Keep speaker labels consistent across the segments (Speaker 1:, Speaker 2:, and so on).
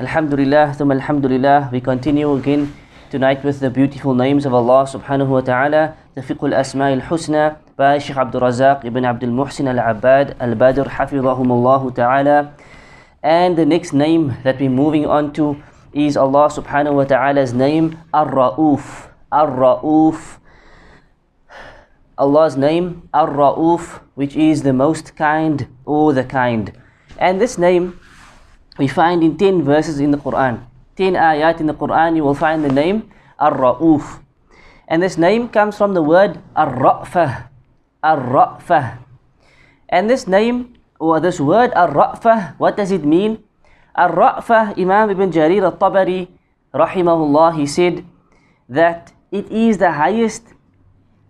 Speaker 1: Alhamdulillah, thumma alhamdulillah, we continue again tonight with the beautiful names of Allah subhanahu wa ta'ala, the Fiqh al-Asma al-Husna by Shaykh Abdul Razak ibn Abdul Muhsin al-Abbad al-Badr hafidhahumullah ta'ala. And the next name that we're moving on to is Allah subhanahu wa ta'ala's name, Ar-Ra'uf. Ar-Ra'uf. Allah's name, Ar-Ra'uf, which is the most kind or the kind. And this name we find in 10 verses in the Quran. 10 ayat in the Quran, you will find the name Ar-Ra'uf. And this name comes from the word Ar-Ra'fah. Ar-Ra'fah. And this name, or this word Ar-Ra'fah, what does it mean? Ar-Ra'fah, Imam Ibn Jarir al-Tabari, rahimahullah, he said that it is the highest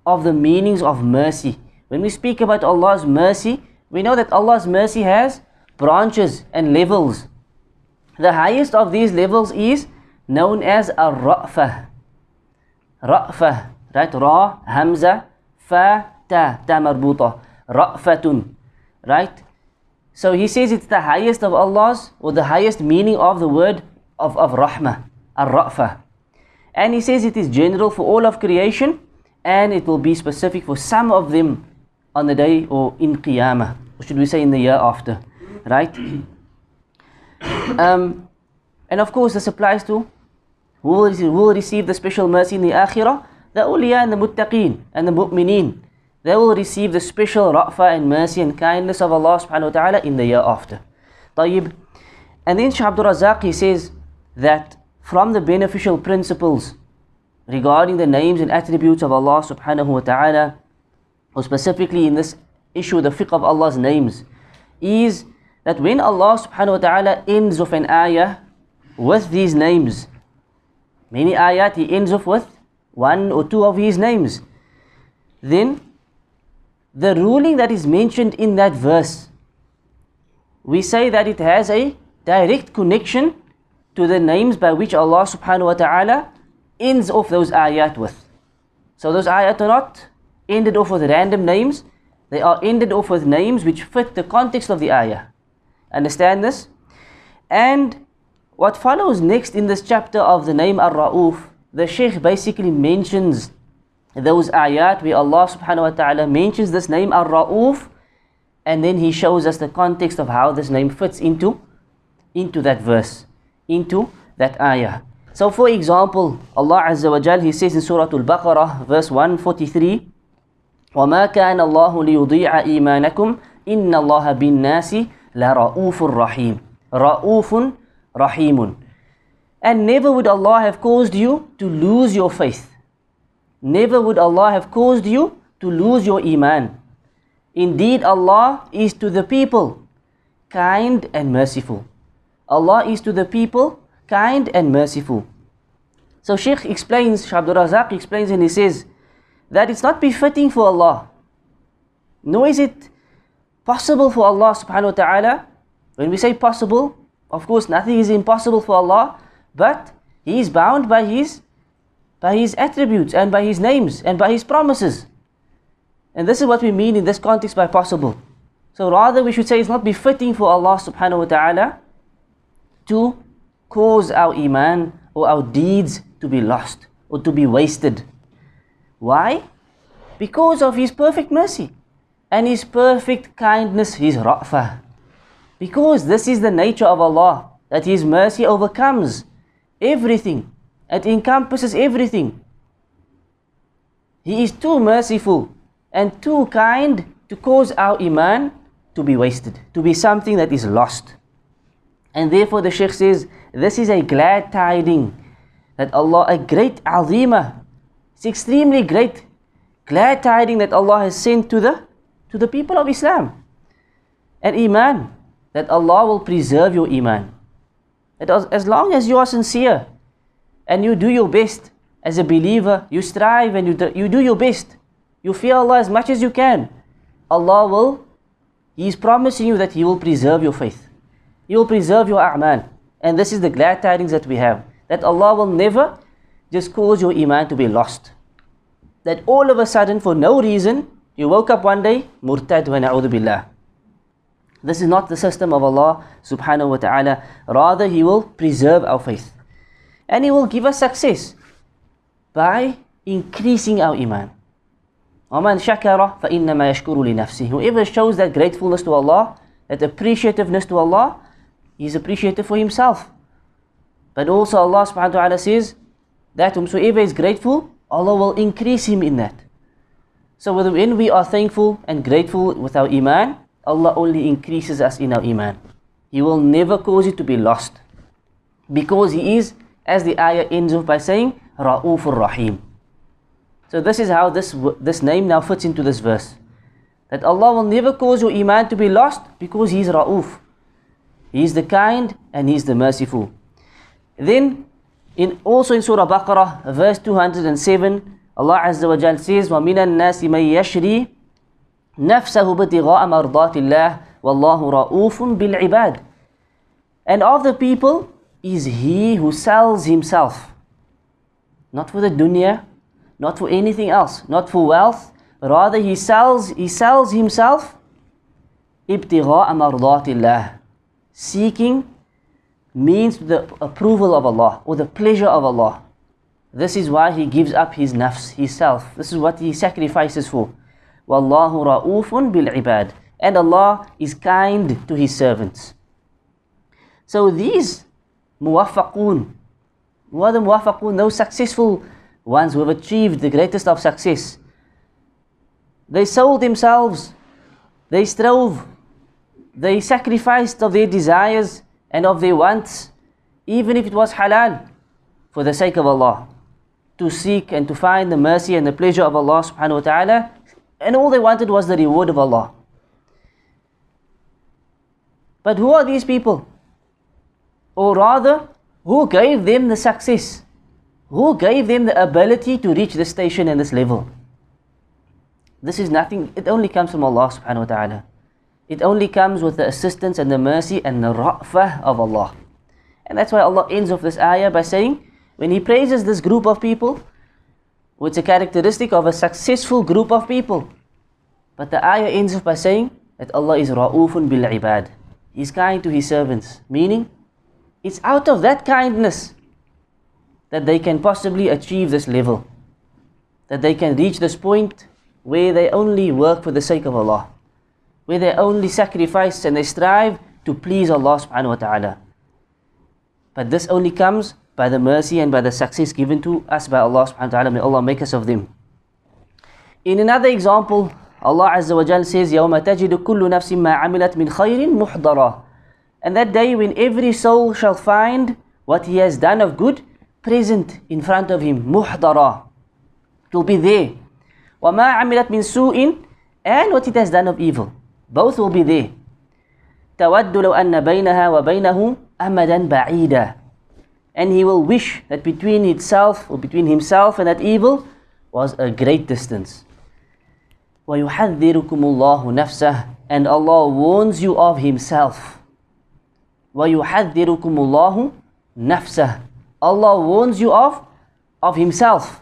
Speaker 1: of the meanings of mercy. When we speak about Allah's mercy, we know that Allah's mercy has branches and levels. The highest of these levels is known as a ra'fah. Ra'fah, right? Ra, Hamza, Fa, Ta, Ta marbuta. Ra'fatun, right? So he says it's the highest of Allah's, or the highest meaning of the word of, of Rahmah, Ar-Ra'fah. And he says it is general for all of creation, and it will be specific for some of them on the day or in Qiyamah, or should we say in the year after, right? Um, and of course, this applies to who will, who will receive the special mercy in the Akhirah? The awliya and the muttaqeen and the mu'mineen. They will receive the special ra'fa and mercy and kindness of Allah subhanahu wa ta'ala in the year after. Tayyib. And then Shah Abdul Razak, he says that from the beneficial principles regarding the names and attributes of Allah subhanahu wa ta'ala, or specifically in this issue, the fiqh of Allah's names, is that when Allah subhanahu wa ta'ala ends off an ayah with these names, many ayat he ends off with one or two of his names, then the ruling that is mentioned in that verse, we say that it has a direct connection to the names by which Allah subhanahu wa ta'ala ends off those ayat with. So those ayat are not ended off with random names, they are ended off with names which fit the context of the ayah. Understand this? And what follows next in this chapter of the name Ar-Ra'uf, the Shaykh basically mentions those ayat where Allah subhanahu wa ta'ala mentions this name Ar-Ra'uf and then he shows us the context of how this name fits into, into that verse, into that ayah. So for example, Allah Azza wa Jal, He says in Surah Al-Baqarah, verse 143, وَمَا كَانَ اللَّهُ لِيُضِيعَ إِيمَانَكُمْ إِنَّ اللَّهَ بِالنَّاسِ La Ra'ufur Rahim. Ra'ufun Rahimun. And never would Allah have caused you to lose your faith. Never would Allah have caused you to lose your Iman. Indeed, Allah is to the people kind and merciful. Allah is to the people kind and merciful. So Sheikh explains, Shabdur Razak explains and he says that it's not befitting for Allah. Nor is it possible for Allah subhanahu wa ta'ala. When we say possible, of course nothing is impossible for Allah, but He is bound by His by His attributes and by His names and by His promises. And this is what we mean in this context by possible. So rather we should say it's not befitting for Allah subhanahu wa ta'ala to cause our iman or our deeds to be lost or to be wasted. Why? Because of His perfect mercy and His perfect kindness, His ra'fah. Because this is the nature of Allah, that His mercy overcomes everything, it encompasses everything. He is too merciful and too kind to cause our iman to be wasted, to be something that is lost. And therefore the Shaykh says, this is a glad tiding that Allah, a great azima, it's extremely great, glad tiding that Allah has sent to the to the people of Islam. And Iman, that Allah will preserve your Iman. That as, long as you are sincere and you do your best as a believer, you strive and you do, you do your best. You fear Allah as much as you can. Allah will, He is promising you that He will preserve your faith. He will preserve your a'mal. And this is the glad tidings that we have. That Allah will never just cause your iman to be lost. That all of a sudden, for no reason, you woke up one day, murtad wa na'udhu billah. This is not the system of Allah subhanahu wa ta'ala. Rather, He will preserve our faith. And He will give us success by increasing our iman. وَمَنْ شَكَرَ فَإِنَّمَا يَشْكُرُ لِنَفْسِهِ Whoever shows that gratefulness to Allah, that appreciativeness to Allah, he is appreciative for himself. But also Allah subhanahu wa ta'ala says that whomsoever is grateful, Allah will increase him in that. So when we are thankful and grateful with our iman, Allah only increases us in our iman. He will never cause it to be lost. Because He is, as the ayah ends off by saying, Ra'ufur Rahim. So this is how this, this name now fits into this verse. That Allah will never cause your iman to be lost because He is Ra'uf. He is the kind and He is the merciful. Then, in also in Surah Baqarah, verse 207, Azza wa Jal says, وَمِنَ النَّاسِ مَن يَشْرِي نَفْسَهُ بِتِغَاءَ مَرْضَاتِ اللَّهِ وَاللَّهُ رَؤُوفٌ بِالْعِبَادِ And of the people is he who sells himself. Not for the dunya, not for anything else, not for wealth, rather he sells, he sells himself ابتغاء مرضات الله seeking means the approval of Allah or the pleasure of Allah. This is why he gives up his nafs, his self. This is what he sacrifices for. Wallahu ra'ufun bil ibad. And Allah is kind to his servants. So these muwaffaqun, who are the those successful ones who have achieved the greatest of success. They sold themselves, they strove, they sacrificed of their desires and of their wants, even if it was halal, for the sake of Allah, to seek and to find the mercy and the pleasure of Allah subhanahu wa ta'ala, and all they wanted was the reward of Allah. But who are these people? Or rather, who gave them the success? Who gave them the ability to reach this station and this level? This is nothing, it only comes from Allah subhanahu wa ta'ala. It only comes with the assistance and the mercy and the ra'fah of Allah. And that's why Allah ends off this ayah by saying, when He praises this group of people, it's a characteristic of a successful group of people. But the ayah ends off by saying that Allah is ra'ufun bil ibad. He's kind to His servants. Meaning, it's out of that kindness that they can possibly achieve this level. That they can reach this point where they only work for the sake of Allah. Where they only sacrifice and they strive to please Allah subhanahu wa ta'ala. But this only comes by the mercy and by the success given to us by Allah subhanahu wa ta'ala. May Allah make us of them. In another example, Allah Azza wa Jal says, يَوْمَ تَجِدُ كُلُّ نَفْسٍ مَا عَمِلَتْ مِنْ خَيْرٍ مُحْضَرًا And that day when every soul shall find what he has done of good present in front of him, muhdara. It will be there. وَمَا عَمِلَتْ مِنْ سُوءٍ And what it has done of evil. Both will be there. تَوَدُّ لَوْ أَنَّ بَيْنَهَا وَبَيْنَهُ أَمَدًا بَعِيدًا And he will wish that between itself or between himself and that evil was a great distance. وَيُحَذِّرُكُمُ اللَّهُ نَفْسَهُ And Allah warns you of Himself. وَيُحَذِّرُكُمُ اللَّهُ نَفْسَهُ Allah warns you of, of Himself.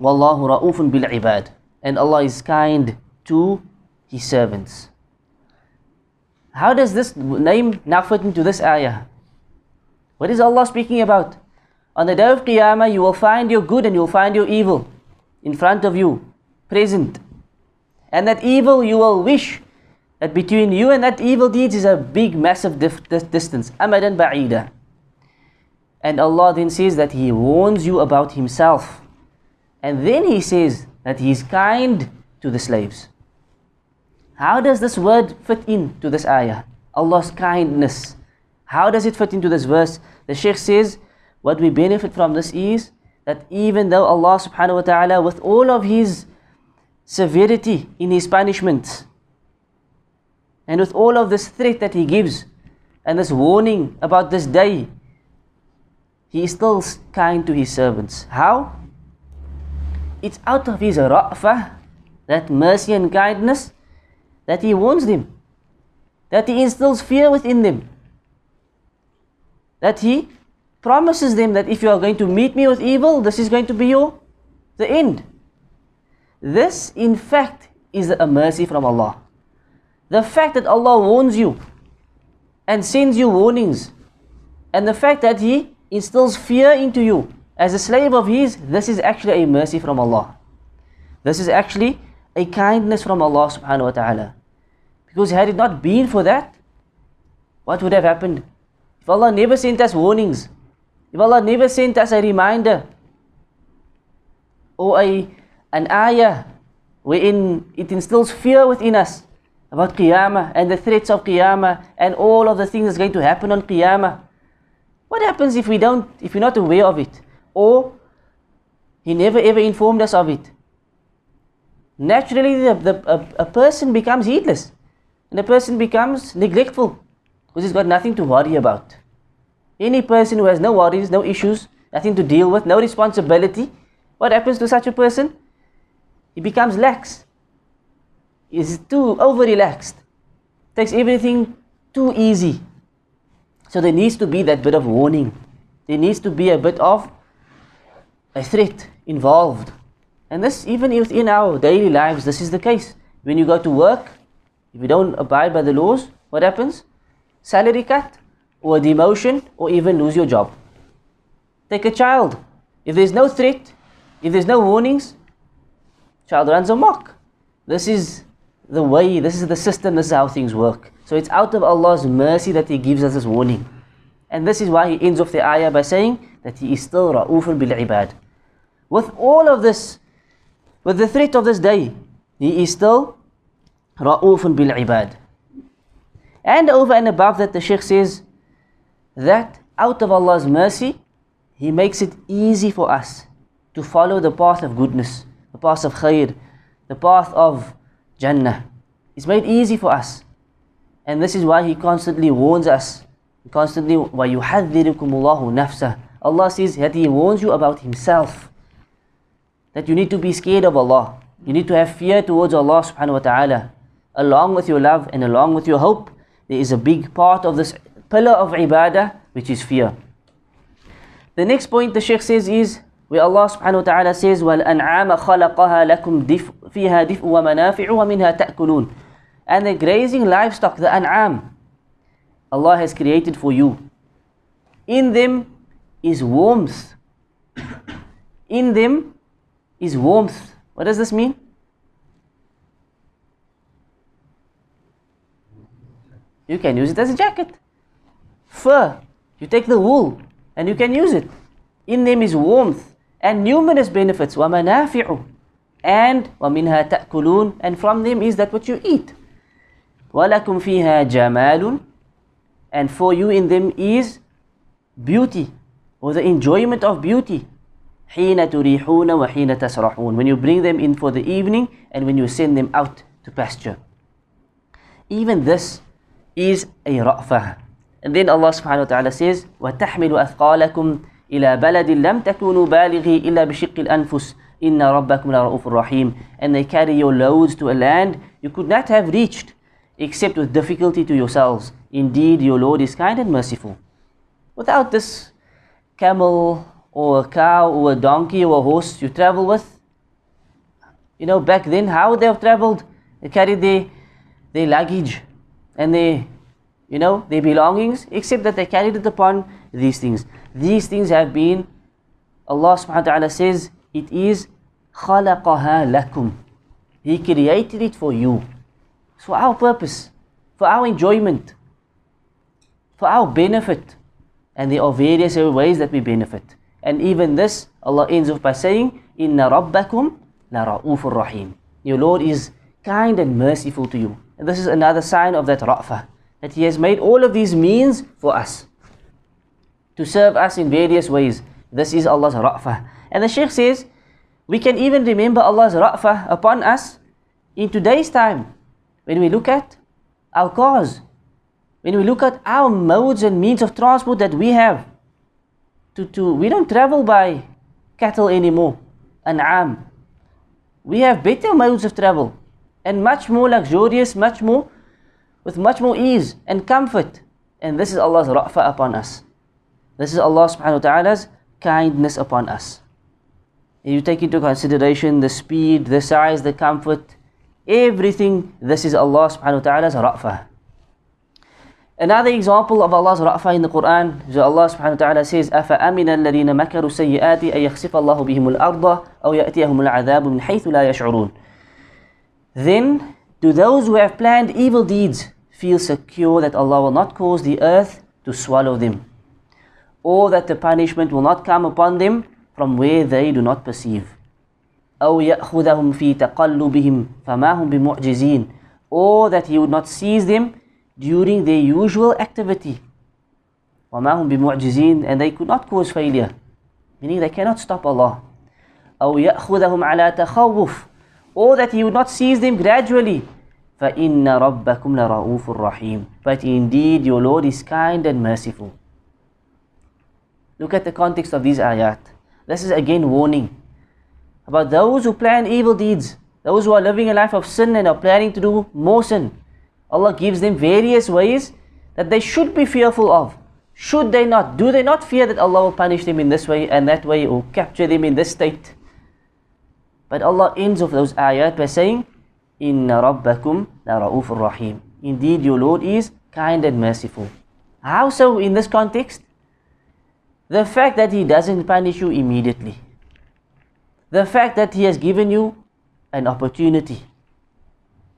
Speaker 1: Wallahu ra'ufun bil ibad. And Allah is kind to His servants. How does this name now fit into this ayah? What is Allah speaking about? On the day of Qiyamah, you will find your good and you will find your evil in front of you, present. And that evil you will wish that between you and that evil deeds is a big, massive dif- distance. Amadan ba'ida. And Allah then says that He warns you about Himself. And then He says that He is kind to the slaves. How does this word fit into this ayah? Allah's kindness. How does it fit into this verse? The Shaykh says, what we benefit from this is that even though Allah subhanahu wa ta'ala, with all of His severity in His punishment, and with all of this threat that He gives, and this warning about this day, He is still kind to his servants. How? It's out of his ra'fah, that mercy and kindness, that he warns them, that he instills fear within them, that he promises them that if you are going to meet me with evil, this is going to be your the end. This, in fact, is a mercy from Allah. The fact that Allah warns you and sends you warnings, and the fact that He instills fear into you as a slave of His, this is actually a mercy from Allah. This is actually a kindness from Allah subhanahu wa ta'ala. Because had it not been for that, what would have happened? If Allah never sent us warnings, if Allah never sent us a reminder or a, an ayah wherein it instills fear within us about Qiyamah and the threats of Qiyamah and all of the things that's going to happen on Qiyamah. What happens if we don't, if we're not aware of it? Or He never ever informed us of it? Naturally, the, the, a, a person becomes heedless and a person becomes neglectful because he's got nothing to worry about. Any person who has no worries, no issues, nothing to deal with, no responsibility, what happens to such a person? He becomes lax. He's too over relaxed. Takes everything too easy. So there needs to be that bit of warning. There needs to be a bit of a threat involved. And this, even within our daily lives, this is the case. When you go to work, if you don't abide by the laws, what happens? Salary cut, or demotion, or even lose your job. Take a child. If there's no threat, if there's no warnings, child runs amok. This is the way, this is the system, this is how things work. So it's out of Allah's mercy that He gives us this warning. And this is why He ends off the ayah by saying that He is still Ra'ufun bil ibad. With all of this, with the threat of this day, He is still Ra'ufun bil ibad. And over and above that, the Shaykh says that out of Allah's mercy, He makes it easy for us to follow the path of goodness, the path of khair, the path of Jannah. It's made easy for us. And this is why He constantly warns us. Constantly, وَيُحَذِّرُكُمُ اللَّهُ نَفْسَهُ Allah says that He warns you about Himself. That you need to be scared of Allah. You need to have fear towards Allah subhanahu wa ta'ala. Along with your love and along with your hope, there is a big part of this pillar of ibadah, which is fear. The next point the Shaykh says is where Allah subhanahu wa ta'ala says, وَالْأَنْعَامَ خَلَقَهَا لَكُمْ دِفْء فِيهَا دِفْء وَمَنَافِعُ وَمِنْهَا تَأْكُلُونَ And the grazing livestock, the an'am, Allah has created for you. In them is warmth. In them is warmth. What does this mean? You can use it as a jacket. Fur. You take the wool and you can use it. In them is warmth and numerous benefits. وَمَنَافِعُ And وَمِنْهَا تَأْكُلُونَ And from them is that what you eat. وَلَكُمْ فِيهَا جَمَالٌ And for you in them is beauty or the enjoyment of beauty. حِينَ تُرِيحُونَ وَحِينَ تَسْرَحُونَ When you bring them in for the evening and when you send them out to pasture. Even this is a ra'fah. And then Allah subhanahu wa ta'ala says, وَتَحْمِلُ أَثْقَالَكُمْ إِلَى بَلَدٍ لَمْ تَكُونُوا بَالِغِي إِلَّا بِشِقِّ الْأَنفُسِ إِنَّ رَبَّكُمْ لَرَؤُوفٌ رَحِيمٌ And they carry your loads to a land you could not have reached except with difficulty to yourselves. Indeed, your Lord is kind and merciful. Without this camel or a cow or a donkey or a horse you travel with, you know, back then, how they have traveled, they carried their, their luggage and their, you know, their belongings, except that they carried it upon these things. These things have been, Allah subhanahu wa ta'ala says, it is خَلَقَهَا لَكُمْ He created it for you. It's for our purpose, for our enjoyment, for our benefit. And there are various ways that we benefit. And even this, Allah ends off by saying, Inna rabbakum la ra'ufur rahim. Your Lord is kind and merciful to you. And this is another sign of that ra'fah, that He has made all of these means for us to serve us in various ways. This is Allah's ra'fah. And the Shaykh says, we can even remember Allah's ra'fah upon us in today's time. When we look at our cars, when we look at our modes and means of transport that we have, to, to we don't travel by cattle anymore, an'am. We have better modes of travel and much more luxurious, much more with much more ease and comfort. And this is Allah's ra'fa upon us. This is Allah subhanahu wa ta'ala's kindness upon us. If you take into consideration the speed, the size, the comfort, everything, this is Allah subhanahu wa ta'ala's ra'fa. Another example of Allah's ra'fa in the Quran is Allah subhanahu wa ta'ala says, أَفَأَمِنَ الَّذِينَ مَكَرُوا السَّيِّئَاتِ أَن يَخْسِفَ اللَّهُ بِهِمُ الْأَرْضَ أَوْ يَأْتِيَهُمُ الْعَذَابُ مِنْ حَيْثُ لَا يَشْعُرُونَ Then, do those who have planned evil deeds feel secure that Allah will not cause the earth to swallow them, or that the punishment will not come upon them from where they do not perceive? أَوْ يَأْخُذَهُمْ فِي تَقَلُّبِهِمْ فَمَا هُمْ بِمُعْجِزِينَ Or that He would not seize them during their usual activity. وَمَا هُمْ بِمُعْجِزِينَ And they could not cause failure. Meaning they cannot stop Allah. أَوْ يَأْخُذَهُمْ عَلَى تَخَوُّفٍ Or that He would not seize them gradually. فَإِنَّ رَبَّكُمْ لَرَؤُوفٌ رَحِيمٌ But indeed your Lord is kind and merciful. Look at the context of these ayat. This is again warning about those who plan evil deeds, those who are living a life of sin and are planning to do more sin. Allah gives them various ways that they should be fearful of. Should they not? Do they not fear that Allah will punish them in this way and that way or capture them in this state? But Allah ends off those ayat by saying, Inna rabbakum ra'ufur rahim. Indeed, your Lord is kind and merciful. How so in this context? The fact that He doesn't punish you immediately. The fact that He has given you an opportunity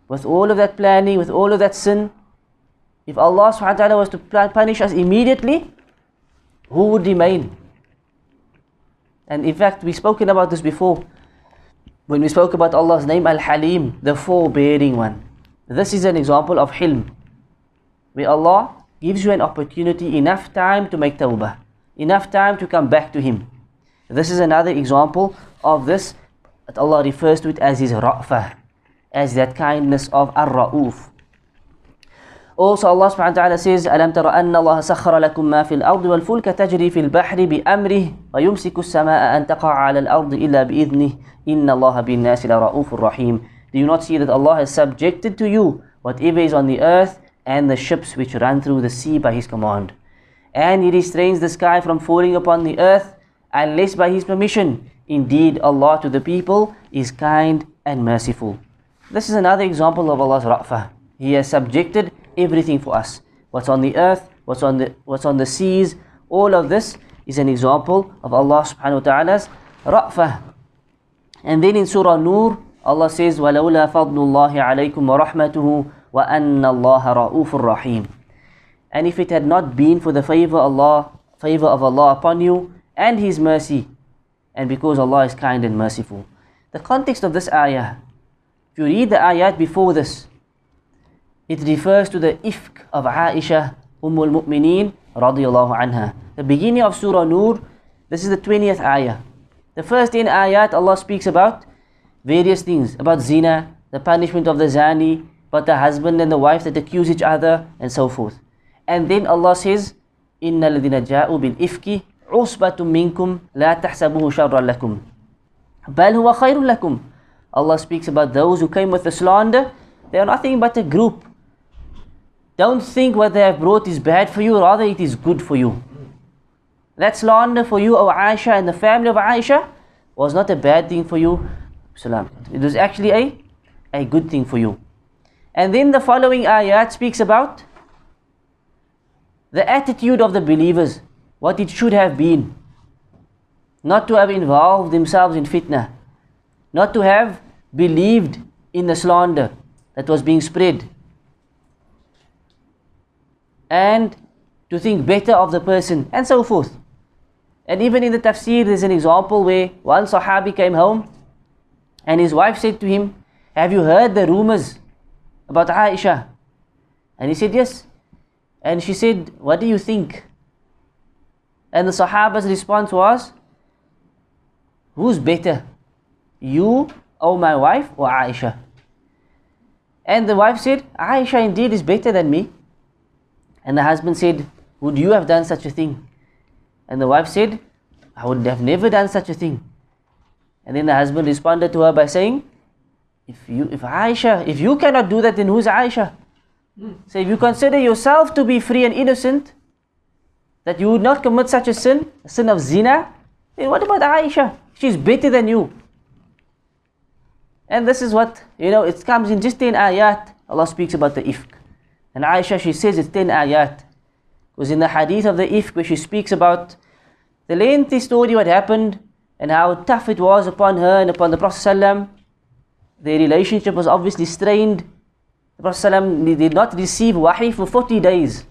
Speaker 1: with all of that planning, with all of that sin, if Allah subhanahu wa ta'ala was to punish us immediately, who would remain? And in fact, we've spoken about this before. When we spoke about Allah's name, Al-Halim, the forbearing one. This is an example of Hilm. Where Allah gives you an opportunity, enough time to make tawbah. Enough time to come back to Him. This is another example of this that Allah refers to it as His ra'fah as that kindness of Ar-Ra'uf. Also Allah subhanahu wa ta'ala says, أَلَمْ تَرَ أَنَّ اللَّهَ سَخَّرَ لَكُم مَا فِي الْأَرْضِ وَالْفُلْكَ تَجْرِي فِي الْبَحْرِ بِأَمْرِهِ وَيُمْسِكُ السَّمَاءَ أَن تَقَعَ عَلَى الْأَرْضِ إِلَّا بِإِذْنِهِ إِنَّ اللَّهَ بِالنَّاسِ لَرَؤُوفٌ رَحِيمٌ Do you not see that Allah has subjected to you whatever is on the earth and the ships which run through the sea by His command? And He restrains the sky from falling upon the earth unless by His permission. Indeed, Allah to the people is kind and merciful. This is another example of Allah's ra'fah. He has subjected everything for us. What's on the earth, what's on the, what's on the seas, all of this is an example of Allah subhanahu wa ta'ala's ra'fah. And then in Surah Nur, Allah says, وَلَوْلَا فَضْلُ اللَّهِ عَلَيْكُمْ وَرَحْمَتُهُ وَأَنَّ اللَّهَ رَؤُوفٌ رَحِيمٌ And if it had not been for the favor Allah, favor of Allah upon you and His mercy, and because Allah is kind and merciful. The context of this ayah if you read the ayat before this, it refers to the ifk of Aisha Ummul Mu'mineen radiyallahu anha. The beginning of Surah Nur, this is the 20th ayah. The first 10 ayat Allah speaks about various things, about zina, the punishment of the zani, about the husband and the wife that accuse each other, and so forth. And then Allah says, إِنَّ الَّذِينَ جَاءُوا بِالْإِفْكِ عُصْبَةٌ مِّنكُمْ لَا تَحْسَبُوهُ شَرًّا لَكُمْ بَلْ هُوَ خَيْرٌ لَكُمْ Allah speaks about those who came with the slander. They are nothing but a group. don't think what they have brought is bad for you, rather it is good for you. That slander for you, O Aisha and the family of Aisha, was not a bad thing for you. It was actually a, a good thing for you. And then the following ayat speaks about the attitude of the believers, what it should have been. Not to have involved themselves in fitna not to have believed in the slander that was being spread and to think better of the person and so forth. And even in the tafsir, there's an example where one Sahabi came home and his wife said to him, Have you heard the rumors about Aisha? And he said, Yes. And she said, What do you think? And the Sahaba's response was, Who's better? You, or my wife, or Aisha? And the wife said, Aisha indeed is better than me. And the husband said, Would you have done such a thing? And the wife said, I would have never done such a thing. And then the husband responded to her by saying, if you if Aisha, if you cannot do that, then who's Aisha? So if you consider yourself to be free and innocent, that you would not commit such a sin, a sin of zina, then what about Aisha? She's better than you. And this is what, you know, it comes in just in ayat. Allah speaks about the ifk. And Aisha, she says it's 10 ayat. Because in the hadith of the ifk where she speaks about the lengthy story what happened and how tough it was upon her and upon the Prophet. ﷺ. Their relationship was obviously strained. The Prophet ﷺ did not receive wahi for 40 days.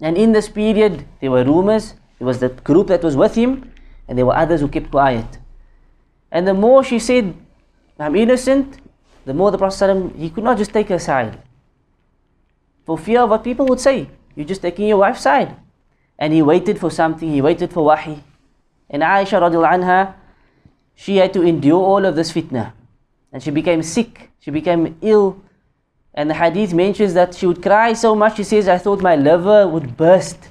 Speaker 1: And in this period, there were rumors, there was the group that was with him, and there were others who kept quiet. And the more she said, I'm innocent, the more the Prophet ﷺ, he could not just take her side. For fear of what people would say. You're just taking your wife's side. And he waited for something, he waited for wahi. And Aisha radiallahu anha, she had to endure all of this fitna. And she became sick, she became ill. And the hadith mentions that she would cry so much, she says, I thought my liver would burst.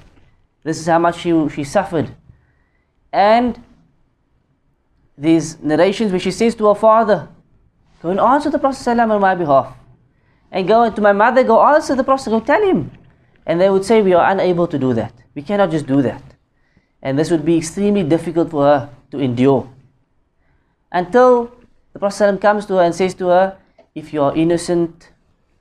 Speaker 1: This is how much she, she suffered. And these narrations where she says to her father, Go and answer the Prophet ﷺ on my behalf. And go to my mother, go answer the Prophet, go tell him. And they would say, We are unable to do that. We cannot just do that. And this would be extremely difficult for her to endure. Until the Prophet comes to her and says to her, If you are innocent,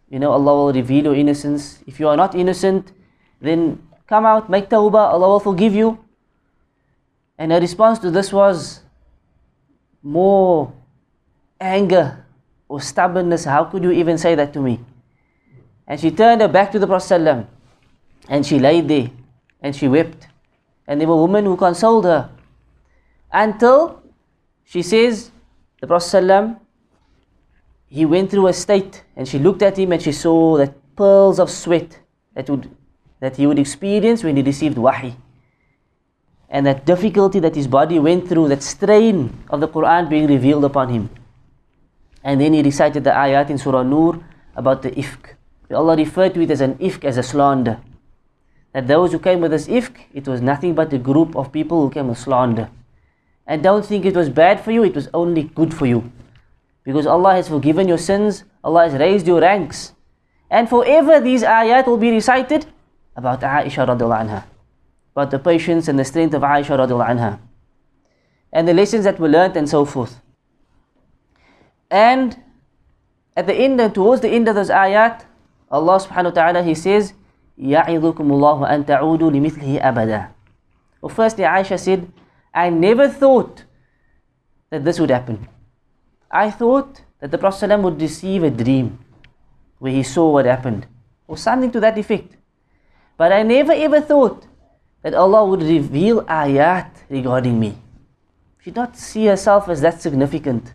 Speaker 1: you know, Allah will reveal your innocence. If you are not innocent, then come out, make tawbah, Allah will forgive you. And her response to this was more anger or stubbornness. How could you even say that to me? And she turned her back to the Prophet and she lay there and she wept. And there were women who consoled her until she says, the Prophet he went through a state and she looked at him and she saw that pearls of sweat that would that he would experience when he received wahi and that difficulty that his body went through that strain of the Quran being revealed upon him and then he recited the ayat in Surah Nur about the ifk. Allah referred to it as an ifk as a slander. That those who came with this ifk it was nothing but a group of people who came with slander. And don't think it was bad for you it was only good for you. Because Allah has forgiven your sins, Allah has raised your ranks. And forever these ayat will be recited about Aisha radiallahu anha, about the patience and the strength of Aisha radiallahu anha, and the lessons that were learnt and so forth. And at the end and towards the end of those ayat, Allah subhanahu wa ta'ala He says, يَعِظُكُمُ اللَّهُ أَن تَعُودُوا لِمِثْلِهِ أَبَدًا Well firstly Aisha said, I never thought that this would happen. I thought that the Prophet ﷺ would receive a dream where he saw what happened, or something to that effect. But I never ever thought that Allah would reveal ayat regarding me. She did not see herself as that significant.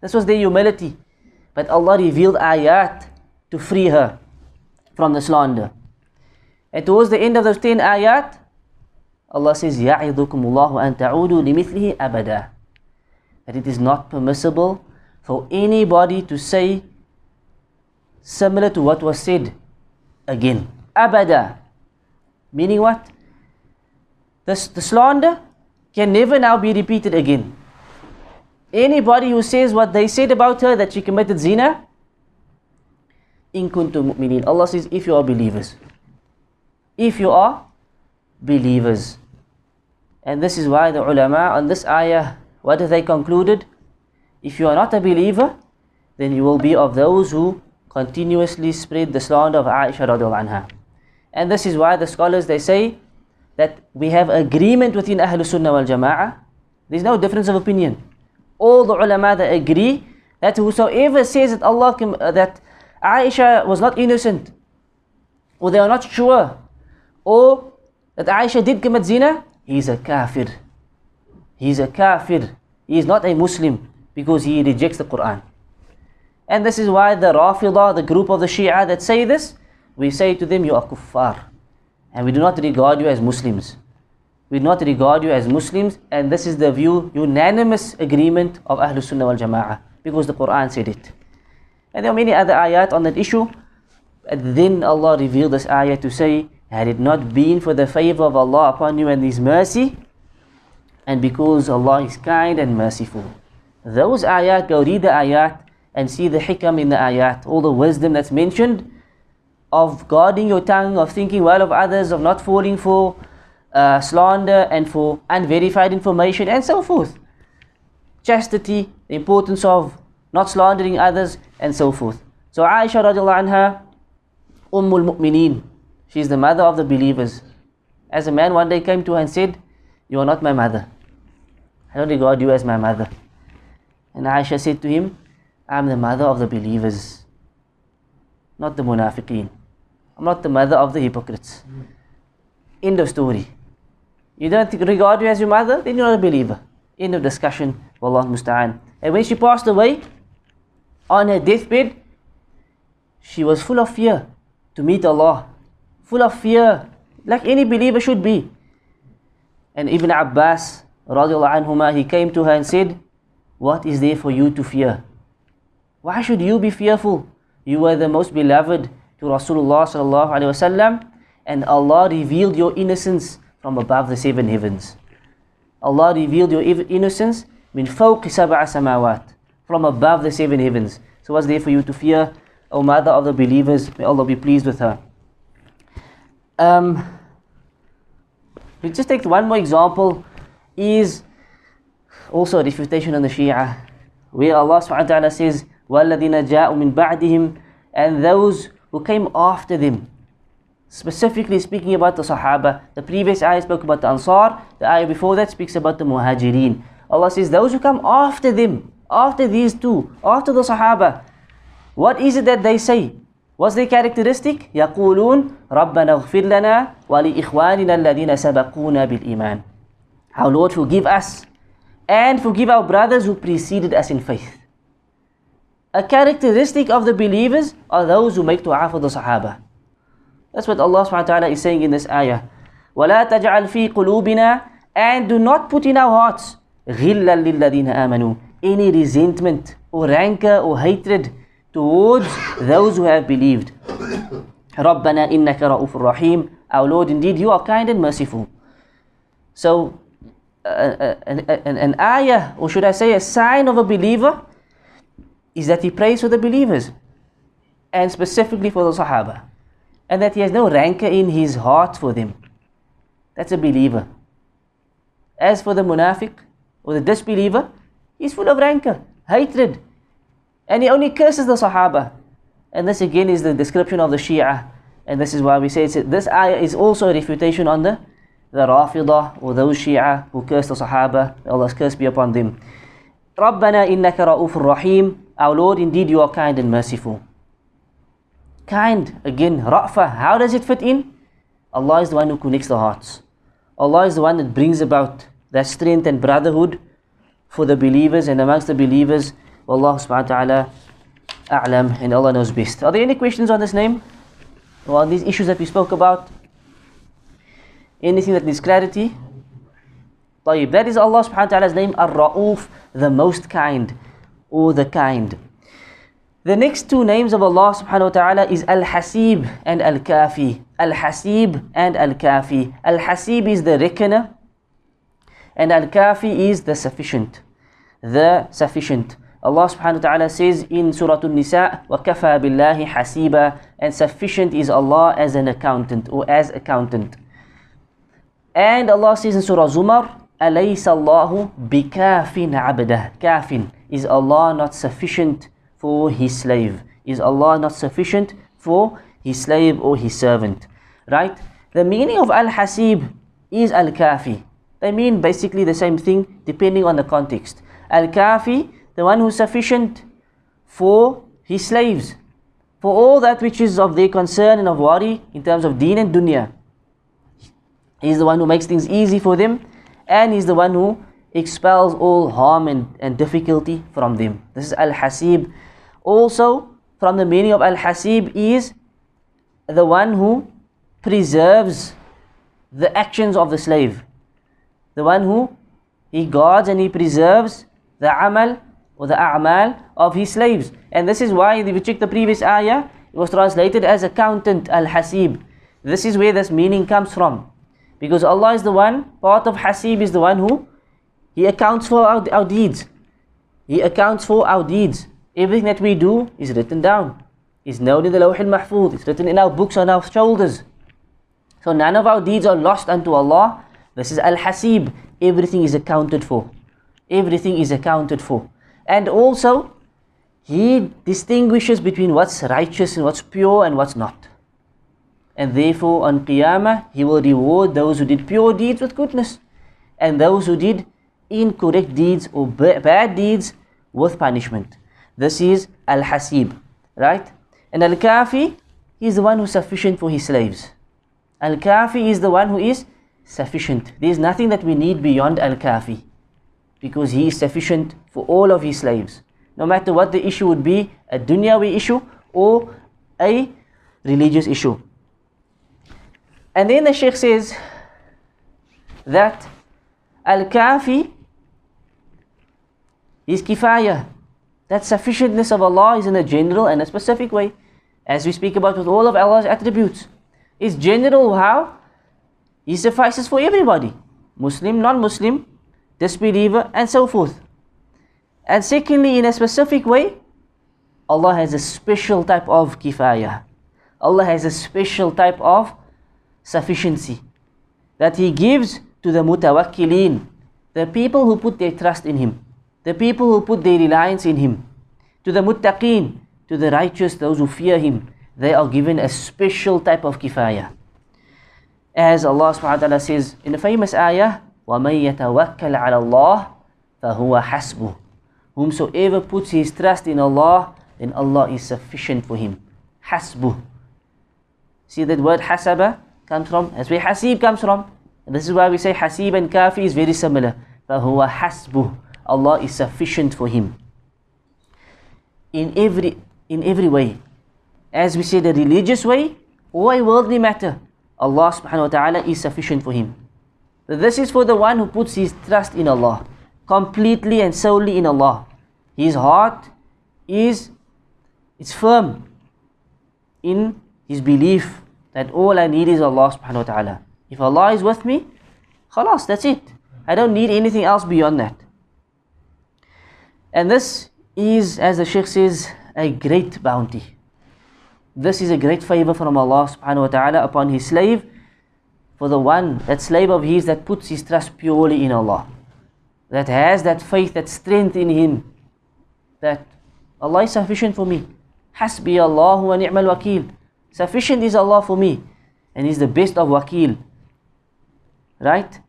Speaker 1: This was their humility. But Allah revealed ayat to free her from the slander. And towards the end of those 10 ayat, Allah says, يَعِذُكُمُ اللَّهُ أَن تَعُودُوا لِمِثْلِهِ أَبَدًا That it is not permissible for anybody to say similar to what was said again. Abada. Meaning what? The, the slander can never now be repeated again. Anybody who says what they said about her that she committed zina, in kuntum mu'minin. Allah says, if you are believers. If you are believers. And this is why the ulama on this ayah, what have they concluded? If you are not a believer, then you will be of those who continuously spread the slander of Aisha anha. And this is why the scholars they say that we have agreement within Ahlul Sunnah wal Jama'ah. There's no difference of opinion. All the ulama they agree that whosoever says that Allah uh, that Aisha was not innocent, or they are not sure, or that Aisha did commit zina, he is a kafir. He is a kafir. He is not a Muslim because he rejects the Quran. And this is why the Rafidah, the group of the Shia that say this, we say to them, You are kuffar. And we do not regard you as Muslims. We not regard you as Muslims, and this is the view, unanimous agreement of Ahlul Sunnah wal Jama'ah, because the Quran said it. And there are many other ayat on that issue. And then Allah revealed this ayat to say, had it not been for the favor of Allah upon you and His mercy, and because Allah is kind and merciful. Those ayat, go read the ayat and see the hikam in the ayat, all the wisdom that's mentioned of guarding your tongue, of thinking well of others, of not falling for uh, slander and for unverified information and so forth. Chastity, the importance of not slandering others and so forth. So Aisha radiallahu anha, Ummul Mu'mineen, she's the mother of the believers. As a man one day came to her and said, You are not my mother. I don't regard you as my mother. And Aisha said to him, I'm the mother of the believers, not the munafiqeen. I'm not the mother of the hypocrites. End of story. You don't regard me as your mother, then you're not a believer. End of discussion. Wallah musta'an. And when she passed away, on her deathbed, she was full of fear to meet Allah. Full of fear, like any believer should be. And Ibn Abbas, radiallahu he came to her and said, What is there for you to fear? Why should you be fearful? You were the most beloved to Rasulullah sallallahu wasallam, and Allah revealed your innocence from above the seven heavens. Allah revealed your innocence min fawqi sab'a samawat, from above the seven heavens. So what's there for you to fear, O mother of the believers? May Allah be pleased with her. Um, we just take one more example, is also a refutation on the Shia, where Allah subhanahu wa ta'ala says, وَالَّذِينَ جَاءُوا مِن بَعْدِهِمْ And those who came after them. Specifically speaking about the Sahaba. The previous ayah spoke about the Ansar. The ayah before that speaks about the Muhajirin. Allah says, those who come after them, after these two, after the Sahaba, what is it that they say? What's their characteristic? يقولون ربنا اغفر لنا ولإخواننا الذين سبقونا بالإيمان. Our Lord forgive us and forgive our brothers who preceded us in faith. A characteristic of the believers are those who make dua for the Sahaba. That's what Allah subhanahu wa ta'ala is saying in this ayah. وَلَا تَجْعَلْ فِي قُلُوبِنَا And do not put in our hearts غِلًّا لِلَّذِينَ آمَنُوا Any resentment or rancor or hatred towards those who have believed. رَبَّنَا إِنَّكَ رَؤُوفٌ رَحِيمٌ Our Lord, indeed, you are kind and merciful. So, uh, uh, an, an, an ayah, or should I say a sign of a believer, is that he prays for the believers and specifically for the Sahaba, and that he has no rancor in his heart for them. That's a believer. As for the munafiq or the disbeliever, he's full of rancor, hatred, and he only curses the Sahaba. And this again is the description of the Shia, and this is why we say it's, this ayah is also a refutation on the the Rafidah or those Shia who curse the Sahaba. Allah's curse be upon them. رَبَّنَا إِنَّكَ رَؤُوفٌ رَحِيمٌ Our Lord, indeed you are kind and merciful. Kind, again, Ra'fa, how does it fit in? Allah is the one who connects the hearts. Allah is the one that brings about that strength and brotherhood for the believers and amongst the believers. Allah subhanahu wa ta'ala a'lam and Allah knows best. Are there any questions on this name? Or on these issues that we spoke about? Anything that needs clarity? طيب, that is Allah subhanahu wa ta'ala's name, Ar-Ra'uf, the most kind, or the kind. The next two names of Allah subhanahu wa ta'ala is Al-Hasib and Al-Kafi. Al-Hasib and Al-Kafi. Al-Hasib is the reckoner, and Al-Kafi is the sufficient. The sufficient. Allah subhanahu wa ta'ala says in Surah An-Nisa, وَكَفَى بِاللَّهِ حَسِيبًا And sufficient is Allah as an accountant, or as accountant. And Allah says in Surah Zumar, أَلَيْسَ اللَّهُ بِكَافٍ عَبْدَهِ Kafin. Is Allah not sufficient for His slave? Is Allah not sufficient for His slave or His servant? Right? The meaning of Al-Hasib is Al-Kafi. They mean basically the same thing depending on the context. Al-Kafi, the one who is sufficient for his slaves, for all that which is of their concern and of worry in terms of deen and dunya. He's the one who makes things easy for them and He's the one who expels all harm and, and difficulty from them. This is Al Hasib. Also, from the meaning of Al Hasib is the one who preserves the actions of the slave. The one who he guards and he preserves the amal or the a'mal of his slaves. And this is why, if you check the previous ayah, it was translated as accountant Al Hasib. This is where this meaning comes from. Because Allah is the one, part of Hasib is the one who He accounts for our, our deeds. He accounts for our deeds. Everything that we do is written down. Is known in the Lawh al-Mahfuz. It's written in our books on our shoulders. So none of our deeds are lost unto Allah. This is Al-Hasib. Everything is accounted for. Everything is accounted for. And also, He distinguishes between what's righteous and what's pure and what's not. And therefore, on Qiyamah, He will reward those who did pure deeds with goodness, and those who did incorrect deeds or bad deeds with punishment. This is Al Hasib, right? And Al Kafi, is the one who is sufficient for his slaves. Al Kafi is the one who is sufficient. There is nothing that we need beyond Al Kafi because he is sufficient for all of his slaves. No matter what the issue would be, a dunyawi issue or a religious issue. And then the Sheikh says that Al Kafi is kifaya. That sufficientness of Allah is in a general and a specific way. As we speak about with all of Allah's attributes. It's general how? He suffices for everybody. Muslim, non-Muslim, disbeliever, and so forth. And secondly, in a specific way, Allah has a special type of kifaya. Allah has a special type of sufficiency that He gives to the mutawakkilin, the people who put their trust in Him, the people who put their reliance in Him. To the muttaqeen, to the righteous, those who fear Him, they are given a special type of kifaya. As Allah subhanahu wa ta'ala says in the famous ayah, وَمَن يَتَوَكَّلْ عَلَى اللَّهِ فَهُوَ حَسْبُهُ Whomsoever puts his trust in Allah, then Allah is sufficient for him. Hasbuh. See that word hasaba comes from, that's where hasib comes from. And this is why we say hasib and kafi is very similar. فَهُوَ حَسْبُهُ Allah is sufficient for him. In every, in every way. As we say the religious way or a worldly matter, Allah subhanahu wa ta'ala is sufficient for him. This is for the one who puts his trust in Allah, completely and solely in Allah. His heart is it's firm in his belief that all I need is Allah subhanahu wa ta'ala. If Allah is with me, khalas, that's it. I don't need anything else beyond that. And this is, as the Sheikh says, a great bounty. This is a great favor from Allah subhanahu wa ta'ala upon his slave for the one, that slave of his that puts his trust purely in Allah. That has that faith, that strength in him. That Allah is sufficient for me. Hasbi Allah wa ni'mal wakil. Sufficient is Allah for me. And He's the best of wakil. Right?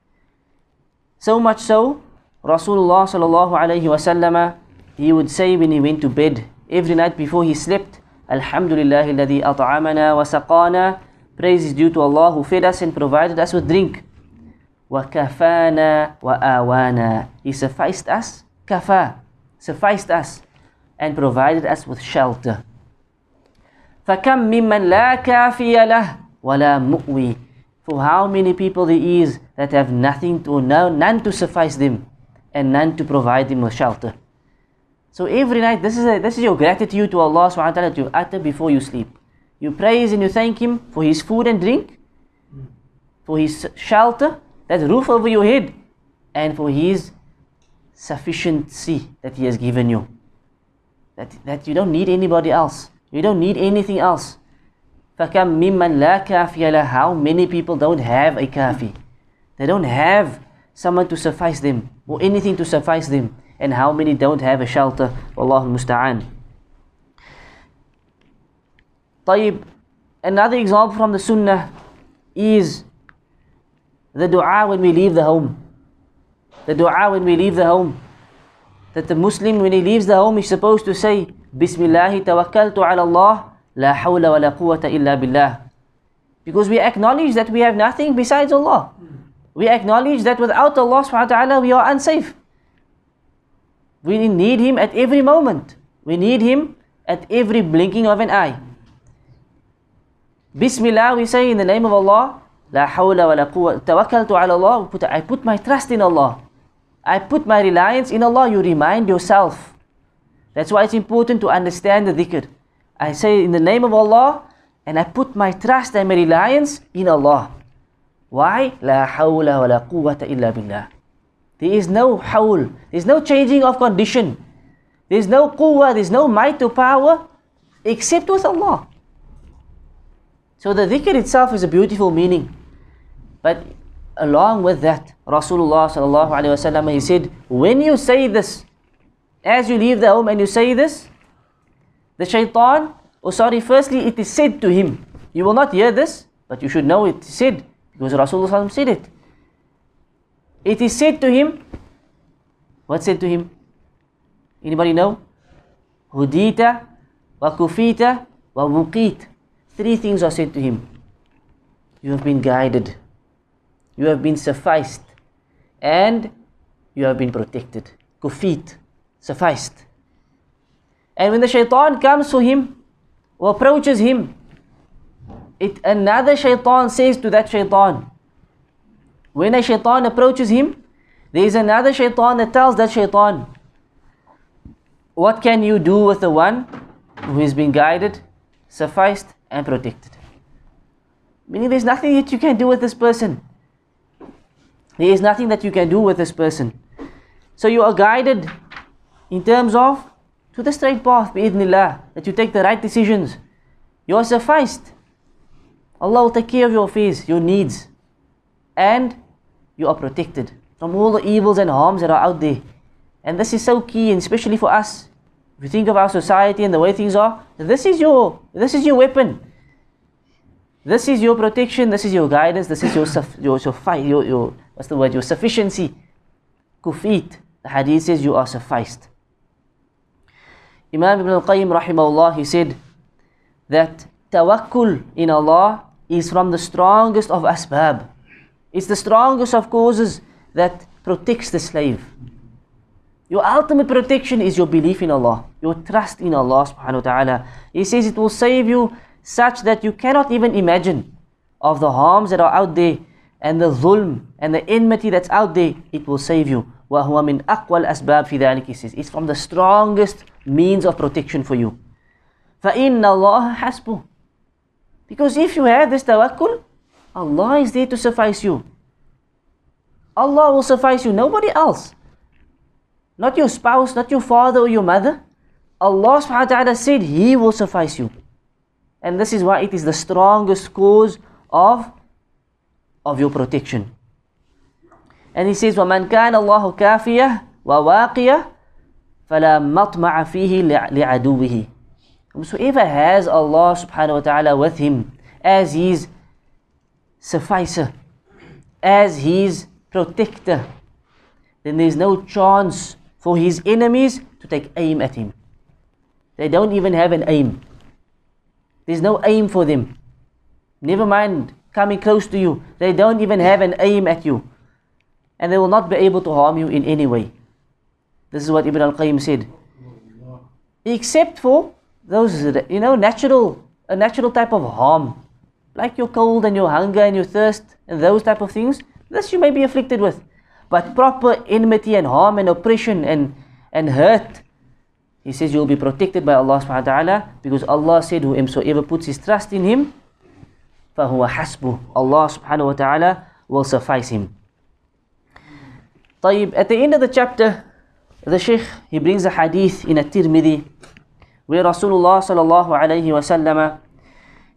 Speaker 1: So much so, Rasulullah sallallahu alayhi wasallam, he would say when he went to bed every night before he slept, Alhamdulillah alladhi at'amana wa saqana. Praise is due to Allah who fed us and provided us with drink. Wa kafana wa awana. He sufficed us, kafa, sufficed us and provided us with shelter. فَكَمْ مِمَّنْ لَا كَافِيَ لَهُ وَلَا مُؤْوِي For how many people there is that have nothing to, no, none to suffice them and none to provide them with shelter. So every night, this is, a, this is your gratitude to Allah subhanahu wa ta'ala to utter before you sleep. You praise and you thank Him for His food and drink, for His shelter, that roof over your head, and for His sufficiency that He has given you. That, that you don't need anybody else. You don't need anything else. فَكَمْ مِمَّنْ لَا كَافِيَ لَهُ How many people don't have a kafi? They don't have someone to suffice them or anything to suffice them. And how many don't have a shelter? Wallahu musta'an. طيب, another example from the sunnah is the dua when we leave the home. The dua when we leave the home. That the Muslim when he leaves the home is supposed to say Bismillah tawakkaltu ala Allah la hawla wa la quwwata illa billah. Because we acknowledge that we have nothing besides Allah. We acknowledge that without Allah subhanahu wa ta'ala we are unsafe. We need Him at every moment. We need Him at every blinking of an eye. Bismillah, we say in the name of Allah, La hawla wa la quwwata, tawakkaltu ala Allah, I put my trust in Allah. I put my reliance in Allah. You remind yourself. That's why it's important to understand the dhikr. I say in the name of Allah, and I put my trust and my reliance in Allah. Why? La hawla wa la quwwata illa billah. There is no hawl, there is no changing of condition, there is no quwwah, there is no might or power except with Allah. So the dhikr itself is a beautiful meaning. But along with that, Rasulullah sallallahu alaihi wasallam he said, when you say this, as you leave the home and you say this, the shaitan, oh sorry, firstly it is said to him. You will not hear this, but you should know it said because Rasulullah said it. It is said to him. What said to him? Anybody know? Hudita wa kufita wa wuqit. Three things are said to him. You have been guided. You have been sufficed. And you have been protected. Kufit. Sufficed. And when the shaitan comes to him or approaches him, it another shaitan says to that shaitan. When a shaitan approaches him, there is another shaitan that tells that shaitan, What can you do with the one who has been guided, sufficed, and protected? Meaning there's nothing that you can do with this person. There is nothing that you can do with this person. So you are guided in terms of to the straight path, bi'idhnillah, that you take the right decisions. You are sufficed. Allah will take care of your affairs, your needs. And you are protected from all the evils and harms that are out there. And this is so key, and especially for us. If you think of our society and the way things are, this is your this is your weapon. This is your protection, this is your guidance, this is your your your your, your what's the word? Your sufficiency. Kufit. The hadith says you are sufficed. Imam Ibn al-Qayyim rahimahullah, he said that tawakkul in Allah is from the strongest of asbab. It's the strongest of causes that protects the slave. Your ultimate protection is your belief in Allah, your trust in Allah subhanahu wa ta'ala. He says it will save you such that you cannot even imagine of the harms that are out there and the zulm and the enmity that's out there, it will save you. وَهُوَ مِنْ أَقْوَى الْأَسْبَابِ فِي ذَلِكِ He says, it's from the strongest means of protection for you. فَإِنَّ اللَّهَ حَسْبُهُ Because if you have this tawakkul, Allah is there to suffice you. Allah will suffice you, nobody else. Not your spouse, not your father or your mother. Allah subhanahu wa ta'ala said He will suffice you. And this is why it is the strongest cause of, of your protection. And he says, وَمَنْ كَانَ اللَّهُ كَافِيَهْ وَوَاقِيَهْ فَلَا مَطْمَعَ فِيهِ لِعَدُوِّهِ Whosoever has Allah subhanahu wa ta'ala with him as his sufficer, as his protector, then there is no chance for his enemies to take aim at him. They don't even have an aim. There's no aim for them. Never mind coming close to you. They don't even have an aim at you. And they will not be able to harm you in any way. This is what Ibn al-Qayyim said. Except for those you know natural a natural type of harm. Like your cold and your hunger and your thirst and those type of things this you may be afflicted with. But proper enmity and harm and oppression and and hurt he says you will be protected by Allah subhanahu wa ta'ala because Allah said whoever puts his trust in him فَهُوَ حَسْبُهُ Allah subhanahu wa ta'ala will suffice him. طيب at the end of the chapter the sheikh he brings a hadith in at-Tirmidhi where Rasulullah sallallahu alayhi wasallam,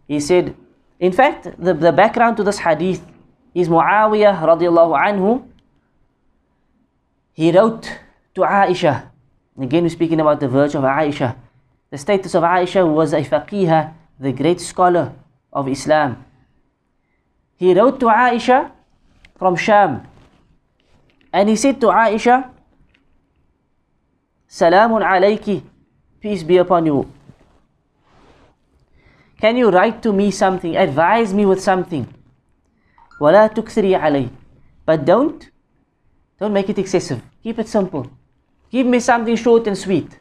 Speaker 1: he said, in fact, the, the background to this hadith is Muawiyah radiallahu anhu. He wrote to Aisha. Again, we're speaking about the virtue of Aisha. The status of Aisha was a faqihah, the great scholar of Islam. He wrote to Aisha from Sham. And he said to Aisha, Salamun alayki, peace be upon you. Can you write to me something, advise me with something? ولا تكثري علي. But don't, don't make it excessive. Keep it simple. Give me something short and sweet.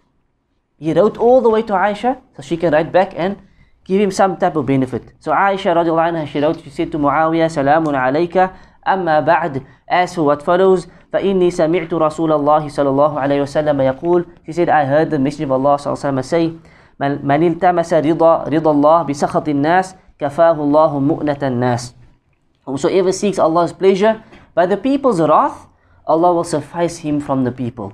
Speaker 1: He wrote all the way to Aisha so she can write back and give him some type of benefit. So Aisha radiallahu anha, she wrote, she said to Muawiyah, Salamun alayka, amma ba'd. As for what follows, فإني سمعت رسول الله صلى الله عليه وسلم يقول She said, I heard the Messenger of Allah صلى الله عليه وسلم say, من التمس رضا رضا الله بسخط الناس كفاه الله مؤنة الناس Whosoever seeks Allah's pleasure by the people's wrath, Allah will suffice him from the people.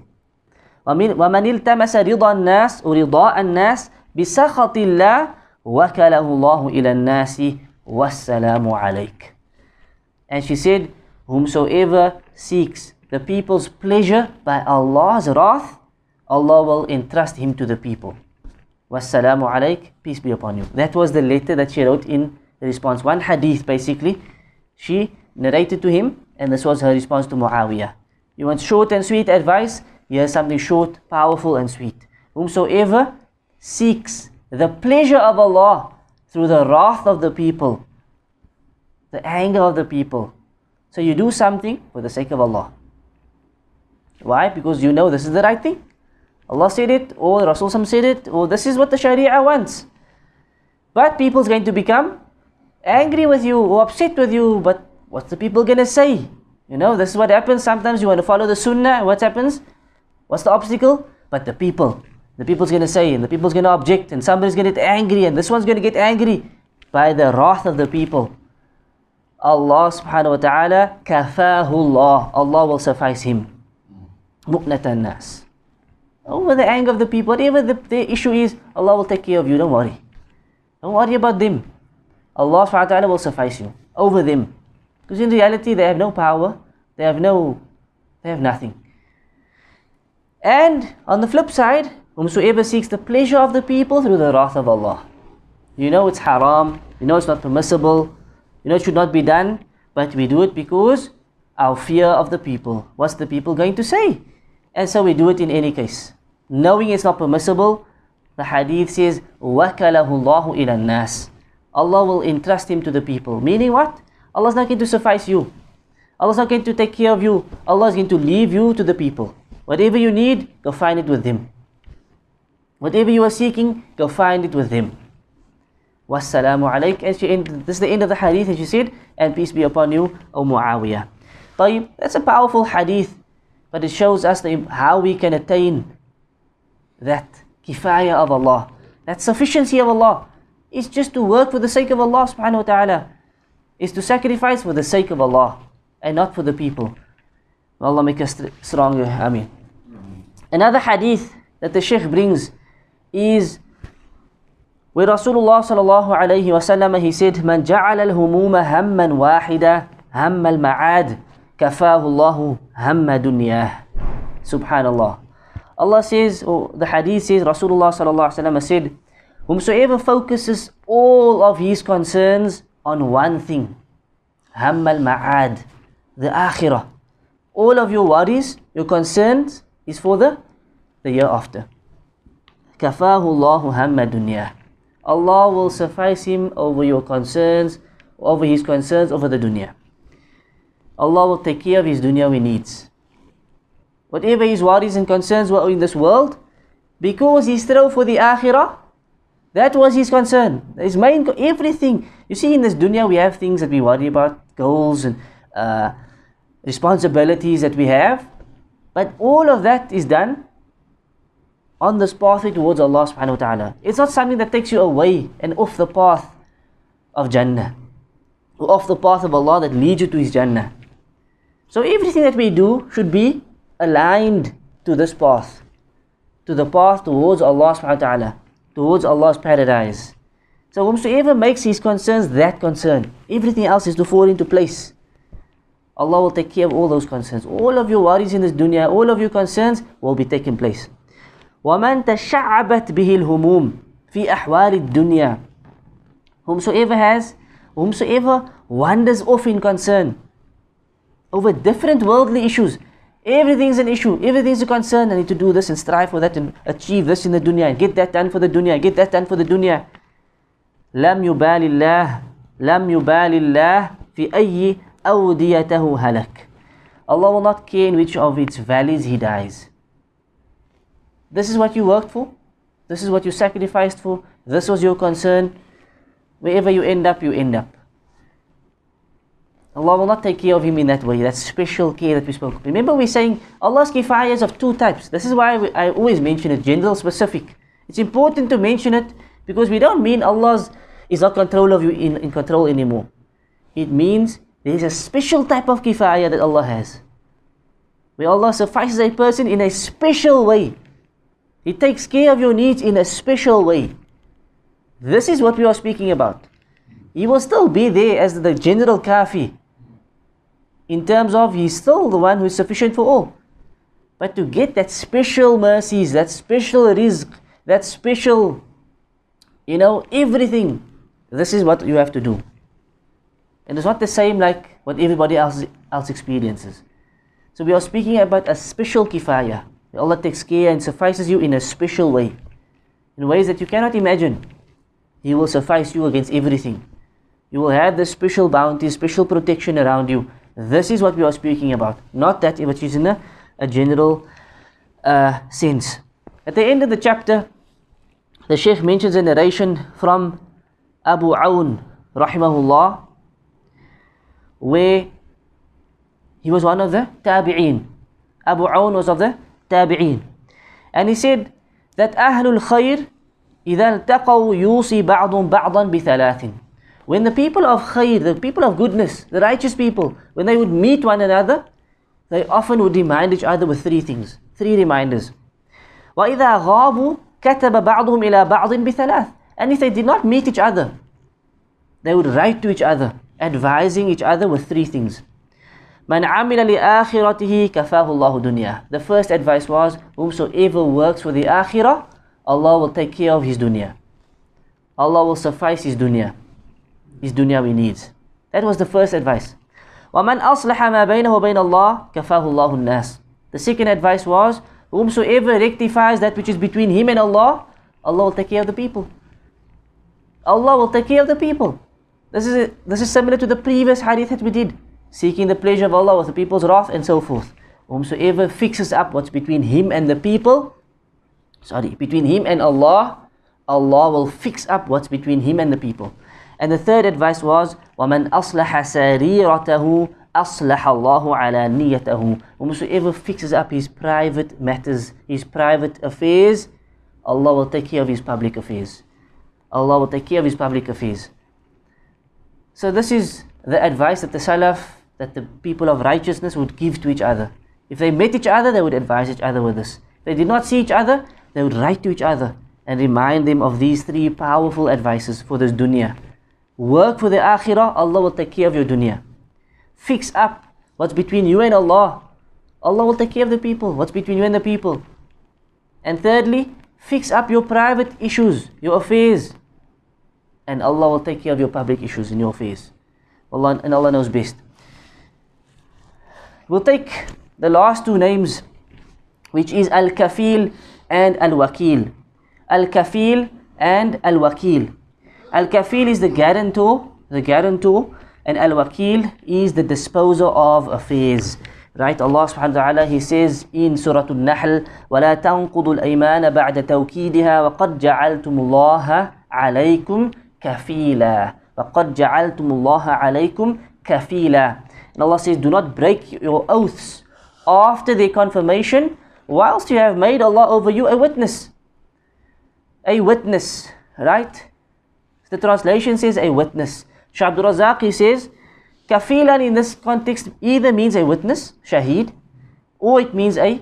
Speaker 1: ومن التمس رضا الناس ورضاء الناس بسخط الله وكله الله إلى الناس والسلام عليك. And she said, Whomsoever seeks the people's pleasure by Allah's wrath, Allah will entrust him to the people. Wassalamu alaik, peace be upon you. That was the letter that she wrote in response. One hadith basically, she narrated to him, and this was her response to Muawiyah. You want short and sweet advice? Here's something short, powerful, and sweet. Whomsoever seeks the pleasure of Allah through the wrath of the people, the anger of the people. So you do something for the sake of Allah. Why? Because you know this is the right thing. Allah said it, or Rasul said it, or this is what the Sharia wants. But people's going to become angry with you or upset with you, but what's the people going to say? You know, this is what happens. Sometimes you want to follow the sunnah, what happens? What's the obstacle? But the people. The people's going to say, and the people's going to object, and somebody's going to get angry, and this one's going to get angry by the wrath of the people. Allah subhanahu wa ta'ala, kafahullah. Allah will suffice him. Mu'natan nas. Over the anger of the people, whatever the, the issue is, Allah will take care of you. Don't worry. Don't worry about them. Allah subhanahu wa ta'ala will suffice you over them. Because in reality, they have no power, they have no, they have nothing. And on the flip side, whomsoever seeks the pleasure of the people through the wrath of Allah. You know it's haram, you know it's not permissible, you know it should not be done, but we do it because our fear of the people. What's the people going to say? And so we do it in any case. Knowing it's not permissible, the hadith says, وَكَلَهُ اللَّهُ إِلَى النَّاسِ Allah will entrust him to the people. Meaning what? Allah is not going to suffice you. Allah is not going to take care of you. Allah is going to leave you to the people. Whatever you need, go find it with them. Whatever you are seeking, go find it with them. Wassalamu alayk. And she ended, this is the end of the hadith, and she said, and peace be upon you, O Muawiyah. طيب, that's a powerful hadith, but it shows us the, how we can attain that kifayah of Allah, that sufficiency of Allah. It's just to work for the sake of Allah subhanahu wa ta'ala. Is to sacrifice for the sake of Allah and not for the people. May Allah make us stronger. Ameen. Another hadith that the Shaykh brings is where Rasulullah sallallahu alayhi wa sallam he said, من جعل الهموم هما واحدا هم المعاد كفاه الله هم دنياه. Subhanallah. Allah says, or the hadith says, Rasulullah sallallahu alayhi wa sallam said, Whomsoever focuses all of his concerns on one thing, هم المعاد, the akhirah. All of your worries, your concerns is for the, the year after. كفاه الله هم الدنيا. Allah will suffice him over your concerns, over his concerns over the dunya. Allah will take care of his dunyawi needs. Whatever his worries and concerns were in this world, because he strove for the akhirah, that was his concern. His main, everything. You see, in this dunya, we have things that we worry about, goals and uh, responsibilities that we have. But all of that is done on this pathway towards Allah subhanahu wa ta'ala. It's not something that takes you away and off the path of Jannah. Or off the path of Allah that leads you to His Jannah. So everything that we do should be aligned to this path. To the path towards Allah subhanahu wa ta'ala. Towards Allah's paradise. So whomsoever makes his concerns that concern, everything else is to fall into place. Allah will take care of all those concerns. All of your worries in this dunya, all of your concerns will be taken place. وَمَنْ تَشَعَّبَتْ بِهِ الْهُمُومِ فِي أَحْوَالِ الدُّنْيَا Whomsoever has, whomsoever wanders off in concern over different worldly issues. Everything's an issue, everything's a concern. I need to do this and strive for that and achieve this in the dunya and get that done for the dunya, get that done for the dunya. لم يبال الله لم يبال الله في أي أوديته هلك Allah will not care in which of its valleys he dies. This is what you worked for. This is what you sacrificed for. This was your concern. Wherever you end up, you end up. Allah will not take care of him in that way. That special care that we spoke. Of. Remember, we're saying Allah's kifayah is of two types. This is why I always mention it general, specific. It's important to mention it because we don't mean Allah's is not control of you in, in control anymore. It means there is a special type of kifayah that Allah has. Where Allah suffices a person in a special way. He takes care of your needs in a special way. This is what we are speaking about. He will still be there as the general kafi. In terms of he's still the one who is sufficient for all. But to get that special mercies, that special rizq, that special, you know, everything, this is what you have to do. And it's not the same like what everybody else, else experiences. So we are speaking about a special kifayah. Allah takes care and suffices you in a special way. In ways that you cannot imagine. He will suffice you against everything. You will have the special bounty, special protection around you. This is what we are speaking about. Not that which is in a, a general uh, sense. At the end of the chapter, the Sheikh mentions a narration from Abu Awn, rahimahullah, where he was one of the tabi'een. Abu Awn was of the tabi'een. And he said that أهل الخير إذا التقوا يوصي بعضهم بعضا بثلاث when the people of khair, the people of goodness, the righteous people, when they would meet one another, they often would remind each other with three things, three reminders. وَإِذَا غَابُوا كَتَبَ بَعْضُهُمْ إِلَى بَعْضٍ بِثَلَاثٍ And if they did not meet each other, they would write to each other, advising each other with three things. مَنْ عَمِلَ لِآخِرَتِهِ كَفَاهُ اللَّهُ دُنْيَا The first advice was, whomsoever works for the akhirah, Allah will take care of his dunya. Allah will suffice his dunya his dunyawi needs. That was the first advice. وَمَنْ أَصْلَحَ مَا بَيْنَهُ وَبَيْنَ اللَّهِ كَفَاهُ اللَّهُ النَّاسِ The second advice was, whomsoever rectifies that which is between him and Allah, Allah will take care of the people. Allah will take care of the people. This is, a, this is similar to the previous hadith that we did. Seeking the pleasure of Allah with the people's wrath and so forth. Whomsoever fixes up what's between him and the people, sorry, between him and Allah, Allah will fix up what's between him and the people. And the third advice was, وَمَنْ أَصْلَحَ سَرِيرَتَهُ أَصْلَحَ اللَّهُ عَلَى نِيَّتَهُ Whosoever fixes up his private matters, his private affairs, Allah will take care of his public affairs. Allah will take care of his public affairs. So this is the advice that the Salaf, that the people of righteousness would give to each other. If they met each other, they would advise each other with this. If they did not see each other, they would write to each other and remind them of these three powerful advices for this dunya. Work for the akhirah, Allah will take care of your dunya. Fix up what's between you and Allah. Allah will take care of the people. What's between you and the people. And thirdly, fix up your private issues, your affairs. And Allah will take care of your public issues in your affairs. Allah, and Allah knows best. We'll take the last two names, which is Al-Kafil and Al-Wakil. Al-Kafil and Al-Wakil. Al-Kafil is the guarantor, the guarantor, and Al-Wakil is the disposer of affairs. Right, Allah subhanahu wa ta'ala, He says in Surah Al-Nahl, وَلَا تَنْقُضُوا الْأَيْمَانَ بَعْدَ تَوْكِيدِهَا وَقَدْ جَعَلْتُمُ اللَّهَ عَلَيْكُمْ كَفِيلًا وَقَدْ جَعَلْتُمُ اللَّهَ عَلَيْكُمْ كَفِيلًا and Allah says, do not break your oaths after their confirmation, whilst you have made Allah over you a witness. A witness, right? The translation says a witness. Shah Abdul says, kafilan in this context either means a witness, shaheed, or it means a,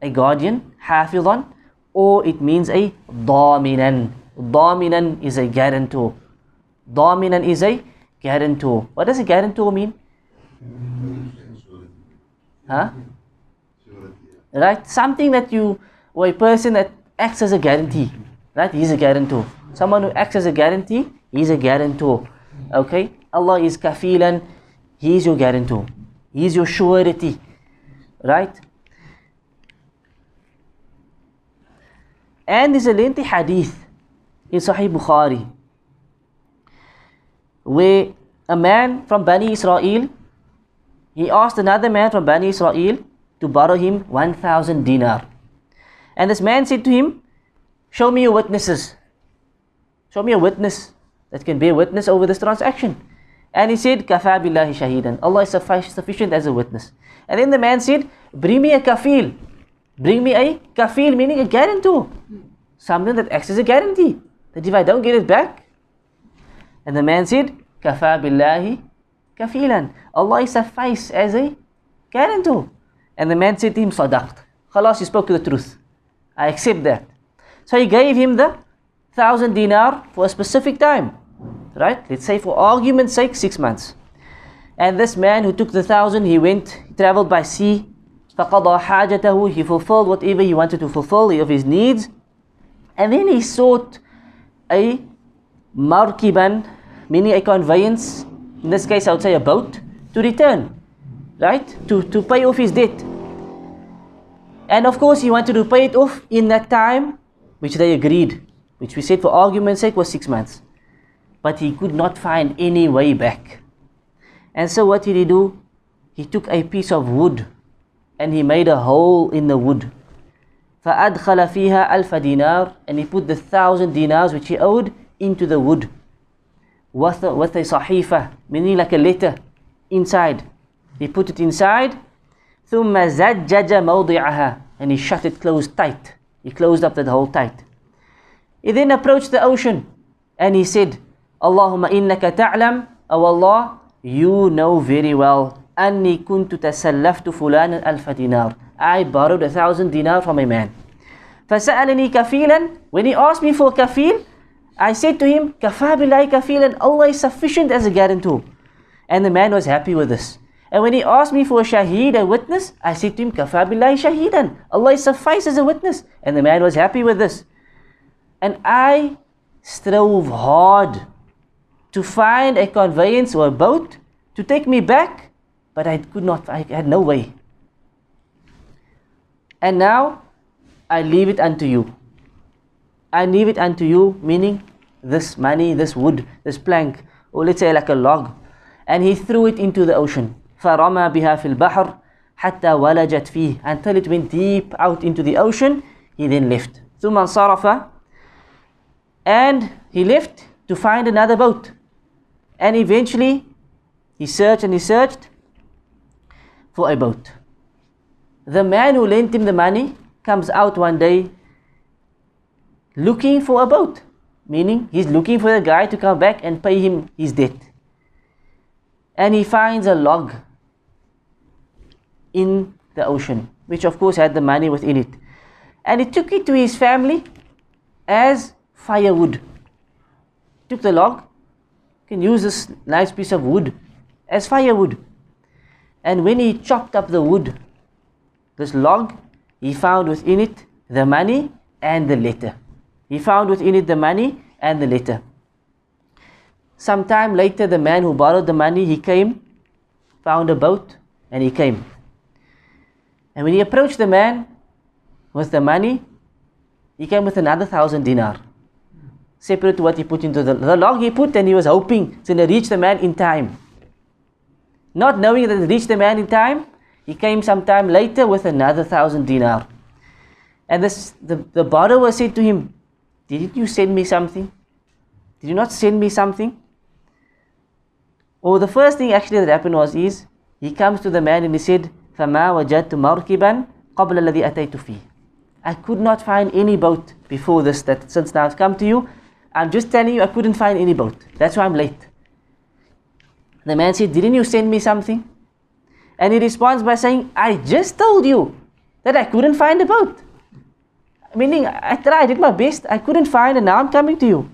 Speaker 1: a guardian, hafidhan, or it means a daminan. Daminan is a guarantor. Daminan is a guarantor. What does a guarantor mean? Huh? Right? Something that you, or a person that acts as a guarantee. Right? He's a guarantor. Someone who acts as a guarantee, he's a guarantor. Okay? Allah is kafilan, He is your guarantor. He is your surety. Right? And there's a lengthy hadith in Sahih Bukhari where a man from Bani Israel he asked another man from Bani Israel to borrow him 1000 dinar. And this man said to him, Show me your witnesses. Show me a witness that can bear witness over this transaction. And he said, Kafa billahi shahidan. Allah is sufficient as a witness. And then the man said, Bring me a kafil. Bring me a kafil, meaning a guarantor. something that acts as a guarantee. That if I don't get it back, and the man said, Kafa billahi kafilan. Allah is suffice as a guarantor. And the man said to him, Sadaqt. Khalas, you spoke the truth. I accept that. So he gave him the thousand dinar for a specific time. Right? Let's say for argument's sake, six months. And this man who took the thousand, he went, he traveled by sea. فَقَضَى حَاجَتَهُ He fulfilled whatever he wanted to fulfill of his needs. And then he sought a markiban, meaning a conveyance, in this case I would say a boat, to return, right? To, to pay off his debt. And of course he wanted to pay it off in that time which they agreed, which we said for argument's sake was six months. But he could not find any way back. And so what did he do? He took a piece of wood and he made a hole in the wood. فأدخل فيها ألف دينار and he put the thousand dinars which he owed into the wood with a, with a صحيفة meaning like a letter inside he put it inside ثم زجج موضعها and he shut it closed tight he closed up that hole tight he then approached the ocean and he said اللهم إنك تعلم O Allah you know very well أني كنت تسلفت فلانا ألف دينار I borrowed a thousand dinar from a man فسألني كفيلا when he asked me for kafil I said to him, Kafa kafil, kafilan, Allah is sufficient as a guarantor. And the man was happy with this. And when he asked me for a shaheed, a witness, I said to him, Kafa billahi shaheedan, Allah is suffice as a witness. And the man was happy with this. And I strove hard to find a conveyance or a boat to take me back, but I could not, I had no way. And now I leave it unto you. I leave it unto you, meaning this money, this wood, this plank, or let's say like a log. And he threw it into the ocean. فرمى بها في البحر حتى ولجت فيه until it went deep out into the ocean he then left ثم انصرف and he left to find another boat and eventually he searched and he searched for a boat the man who lent him the money comes out one day looking for a boat meaning he's looking for the guy to come back and pay him his debt and he finds a log in the ocean, which of course had the money within it. And he took it to his family as firewood. Took the log, can use this nice piece of wood as firewood. And when he chopped up the wood, this log, he found within it the money and the letter. He found within it the money and the letter. Some time later, the man who borrowed the money, he came, found a boat, and he came. And when he approached the man with the money, he came with another thousand dinar. Separate to what he put into the, the log he put, and he was hoping to reach the man in time. Not knowing that he reached the man in time, he came some time later with another thousand dinar. And this, the, the borrower said to him, Didn't you send me something? Did you not send me something? Or the first thing actually that happened was is he comes to the man and he said, فما وجدت مركبا قبل الذي أتيت فيه I could not find any boat before this that since now I've come to you I'm just telling you I couldn't find any boat that's why I'm late the man said didn't you send me something and he responds by saying I just told you that I couldn't find a boat meaning I tried, I did my best I couldn't find and now I'm coming to you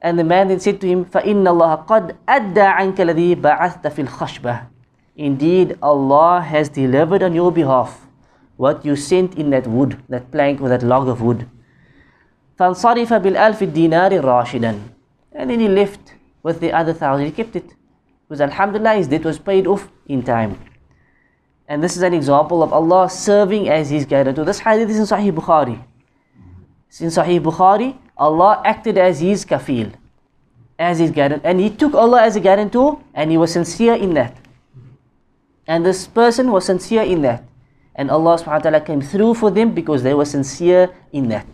Speaker 1: and the man then said to him فإن الله قد أدى عنك الذي بعثت في الخشبة Indeed, Allah has delivered on your behalf what you sent in that wood, that plank or that log of wood. فانصرف بالألف الدينار راشدا And then he left with the other thousand, he kept it. Because Alhamdulillah, his debt was paid off in time. And this is an example of Allah serving as His guarantor. This hadith is in Sahih Bukhari. In Sahih Bukhari, Allah acted as His kafil, as His guarantor. And He took Allah as a guarantor and He was sincere in that. And this person was sincere in that. And Allah subhanahu wa ta'ala came through for them because they were sincere in that.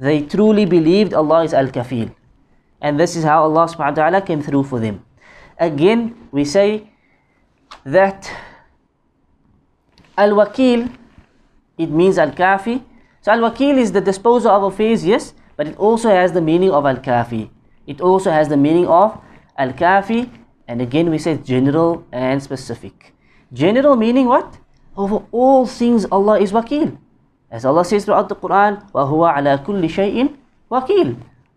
Speaker 1: They truly believed Allah is Al-Kafil. And this is how Allah subhanahu wa ta'ala came through for them. Again, we say that Al-Wakil, it means Al-Kafi. So al-wakil is the disposer of affairs, yes, but it also has the meaning of al-kafi. It also has the meaning of al-kafi, and again we say general and specific. General meaning what? Over all things Allah is wakil. As Allah says throughout the Quran, وَهُوَ عَلَى كُلِّ شَيْءٍ wakil.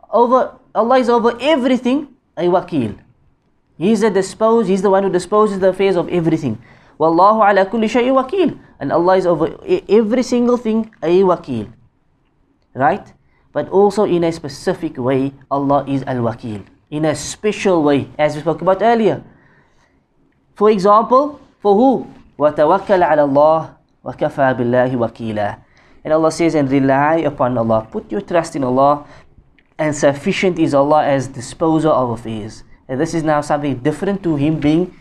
Speaker 1: Over Allah is over everything a wakil. He's the dispose, He's the one who disposes the affairs of everything. Wallahu ala kulli shay'in wakil. And Allah is over every single thing a wakil. Right? But also in a specific way, Allah is al-wakil. In a special way, as we spoke about earlier. For example, for who? وَتَوَكَّلْ عَلَى اللَّهِ وَكَفَى بِاللَّهِ وَكِيلًا And Allah says, and rely upon Allah. Put your trust in Allah and sufficient is Allah as disposer of affairs. And this is now something different to Him being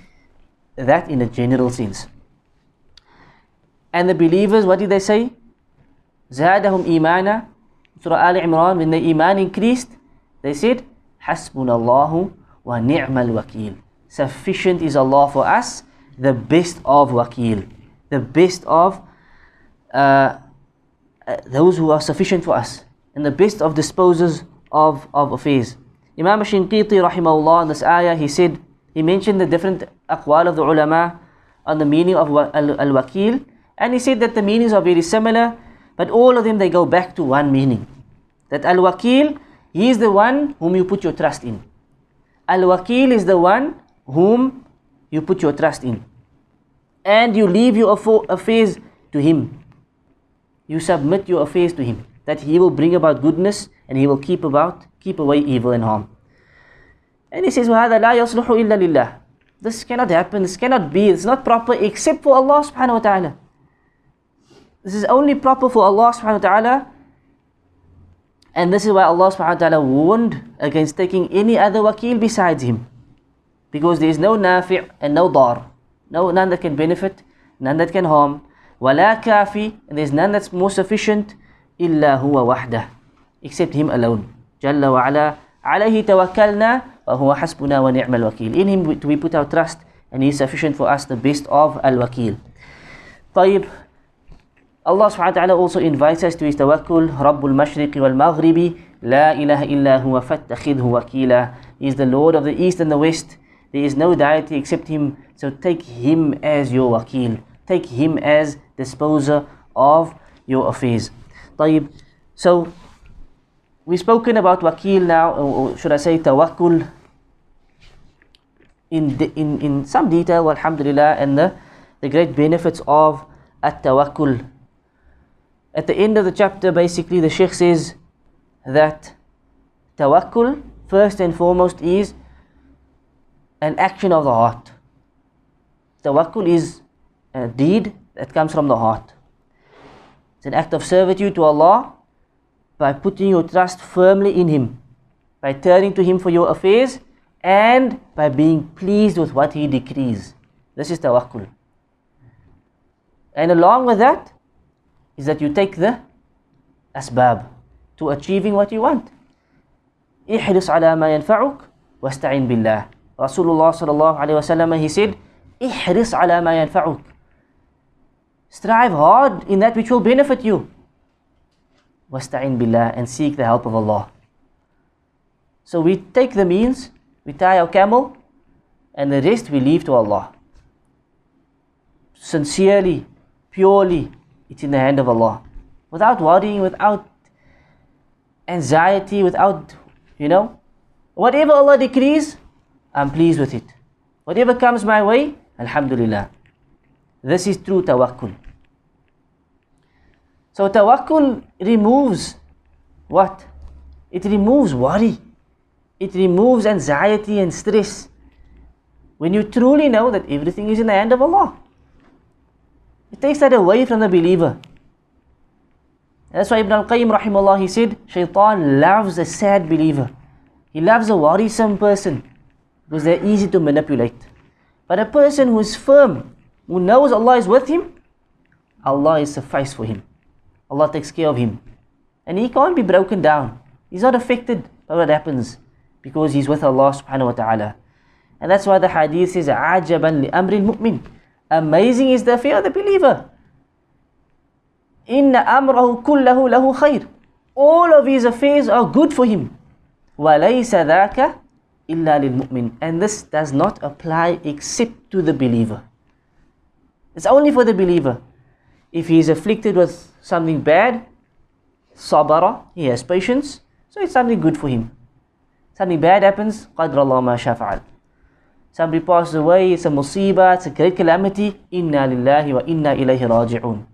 Speaker 1: that in a general sense. And the believers, what did they say? Zadahum imana. Surah Al Imran, when the iman increased, they said, Hasbunallahu wa ni'mal wakil. Sufficient is Allah for us, the best of wakil, the best of uh, uh, those who are sufficient for us, and the best of disposers of, of affairs. Imam Shinqiti, rahimahullah, in this ayah, he said, he mentioned the different aqwal of the ulama on the meaning of al-wakil, and he said that the meanings are very similar, but all of them they go back to one meaning. That al-wakil, he is the one whom you put your trust in. Al-wakil is the one whom you put your trust in. And you leave your affairs to him. You submit your affairs to him. That he will bring about goodness and he will keep about, keep away evil and harm. And he says, وَهَذَا لَا يَصْلُحُ إِلَّا لِلَّهِ This cannot happen, this cannot be, it's not proper except for Allah subhanahu wa ta'ala. This is only proper for Allah subhanahu wa ta'ala. And this is why Allah subhanahu wa ta'ala warned against taking any other wakil besides him. Because there is no nafi' and no dar. No, none that can benefit, none that can harm. وَلَا كَافِي And there is none that's more sufficient. إِلَّا هُوَ وَحْدَهُ except Him alone. Jalla wa ala. عليه توكلنا وهو حسبنا ونعم الوكيل. In Him we put our trust and He is sufficient for us, the best of Al-Wakil. طيب Allah subhanahu wa ta'ala also invites us to his tawakkul رب المشرق والمغرب لا إله إلا هو فاتخذه وكيلا He is the Lord of the East and the West. There is no deity except Him. So take Him as your wakil. Take Him as disposer of your affairs. طيب So We've spoken about wakil now, or should I say tawakkul, in, in, in some detail, alhamdulillah, and the, the great benefits of at tawakkul. At the end of the chapter, basically, the Sheikh says that tawakkul, first and foremost, is an action of the heart. Tawakkul is a deed that comes from the heart. It's an act of servitude to Allah by putting your trust firmly in Him, by turning to Him for your affairs, and by being pleased with what He decrees. This is tawakkul. And along with that is that you take the asbab to achieving what you want. احرص على ما ينفعك واستعين بالله. Rasulullah sallallahu alayhi wasallam he said, احرص على ما ينفعك. Strive hard in that which will benefit you. wasta'in billah and seek the help of Allah. So we take the means, we tie our camel, and the rest we leave to Allah. Sincerely, purely, it's in the hand of Allah. Without worrying, without anxiety, without, you know, whatever Allah decrees, I'm pleased with it. Whatever comes my way, Alhamdulillah. This is true tawakkul. So tawakkul removes what? It removes worry. It removes anxiety and stress. When you truly know that everything is in the hand of Allah. It takes that away from the believer. That's why Ibn al-Qayyim rahimahullah he said, Shaitan loves a sad believer. He loves a worrisome person because they're easy to manipulate. But a person who is firm, who knows Allah is with him, Allah is suffice for him. Allah takes care of him. And he can't be broken down. He's not affected by what happens because he's with Allah subhanahu wa ta'ala. And that's why the hadith says, عَجَبًا لِأَمْرِ الْمُؤْمِنِ Amazing is the affair of the believer. إِنَّ أَمْرَهُ كُلَّهُ لَهُ خَيْرٌ All of his affairs are good for him. وَلَيْسَ ذَاكَ إِلَّا لِلْمُؤْمِنِ And this does not apply except to the believer. It's only for the believer. If he is afflicted with something bad, sabara, he has patience, so it's something good for him. Something bad happens, qadr Allah shafa'al. Somebody passes away, it's a musiba, it's a great calamity, inna lillahi wa inna ilayhi raji'un.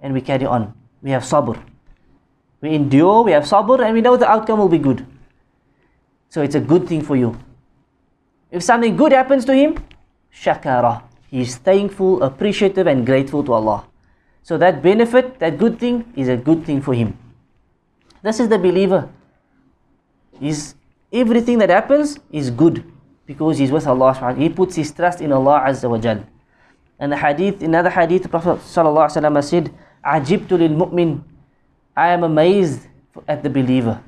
Speaker 1: And we carry on. We have sabr. We endure, we have sabr, and we know the outcome will be good. So it's a good thing for you. If something good happens to him, shakara. He is thankful, appreciative, and grateful to Allah. So that benefit, that good thing, is a good thing for him. This is the believer. He's, everything that happens is good because he's with Allah He puts his trust in Allah Azza wa Jal. And the hadith, another hadith, the Prophet sallallahu alaihi wasallam said, "Ajibtu lil mu'min." I am amazed at the believer.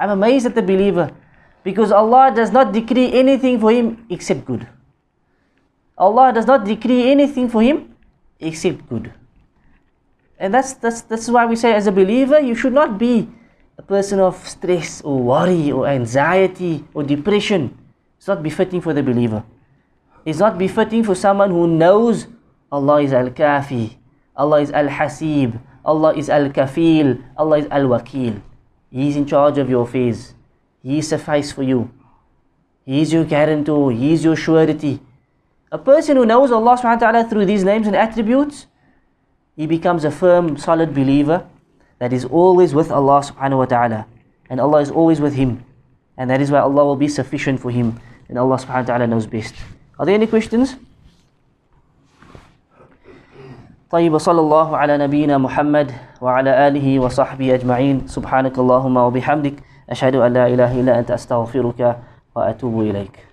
Speaker 1: I'm amazed at the believer because Allah does not decree anything for him except good. Allah does not decree anything for him except good. And that's, that's, that's why we say, as a believer, you should not be a person of stress or worry or anxiety or depression. It's not befitting for the believer. It's not befitting for someone who knows Allah is Al Kafi, Allah is Al Hasib, Allah is Al Kafil, Allah is Al Wakil. He is in charge of your affairs. He suffice for you. He is your guarantor. He is your surety. A person who knows Allah subhanahu wa ta'ala through these names and attributes, he becomes a firm, solid believer that is always with Allah subhanahu wa ta'ala. And Allah is always with him. And that is why Allah will be sufficient for him. And Allah subhanahu wa ta'ala knows best. Are there any questions? طيب صلى الله على نبينا محمد وعلى آله وصحبه أجمعين سبحانك اللهم وبحمدك أشهد أن لا إله إلا أنت أستغفرك وأتوب إليك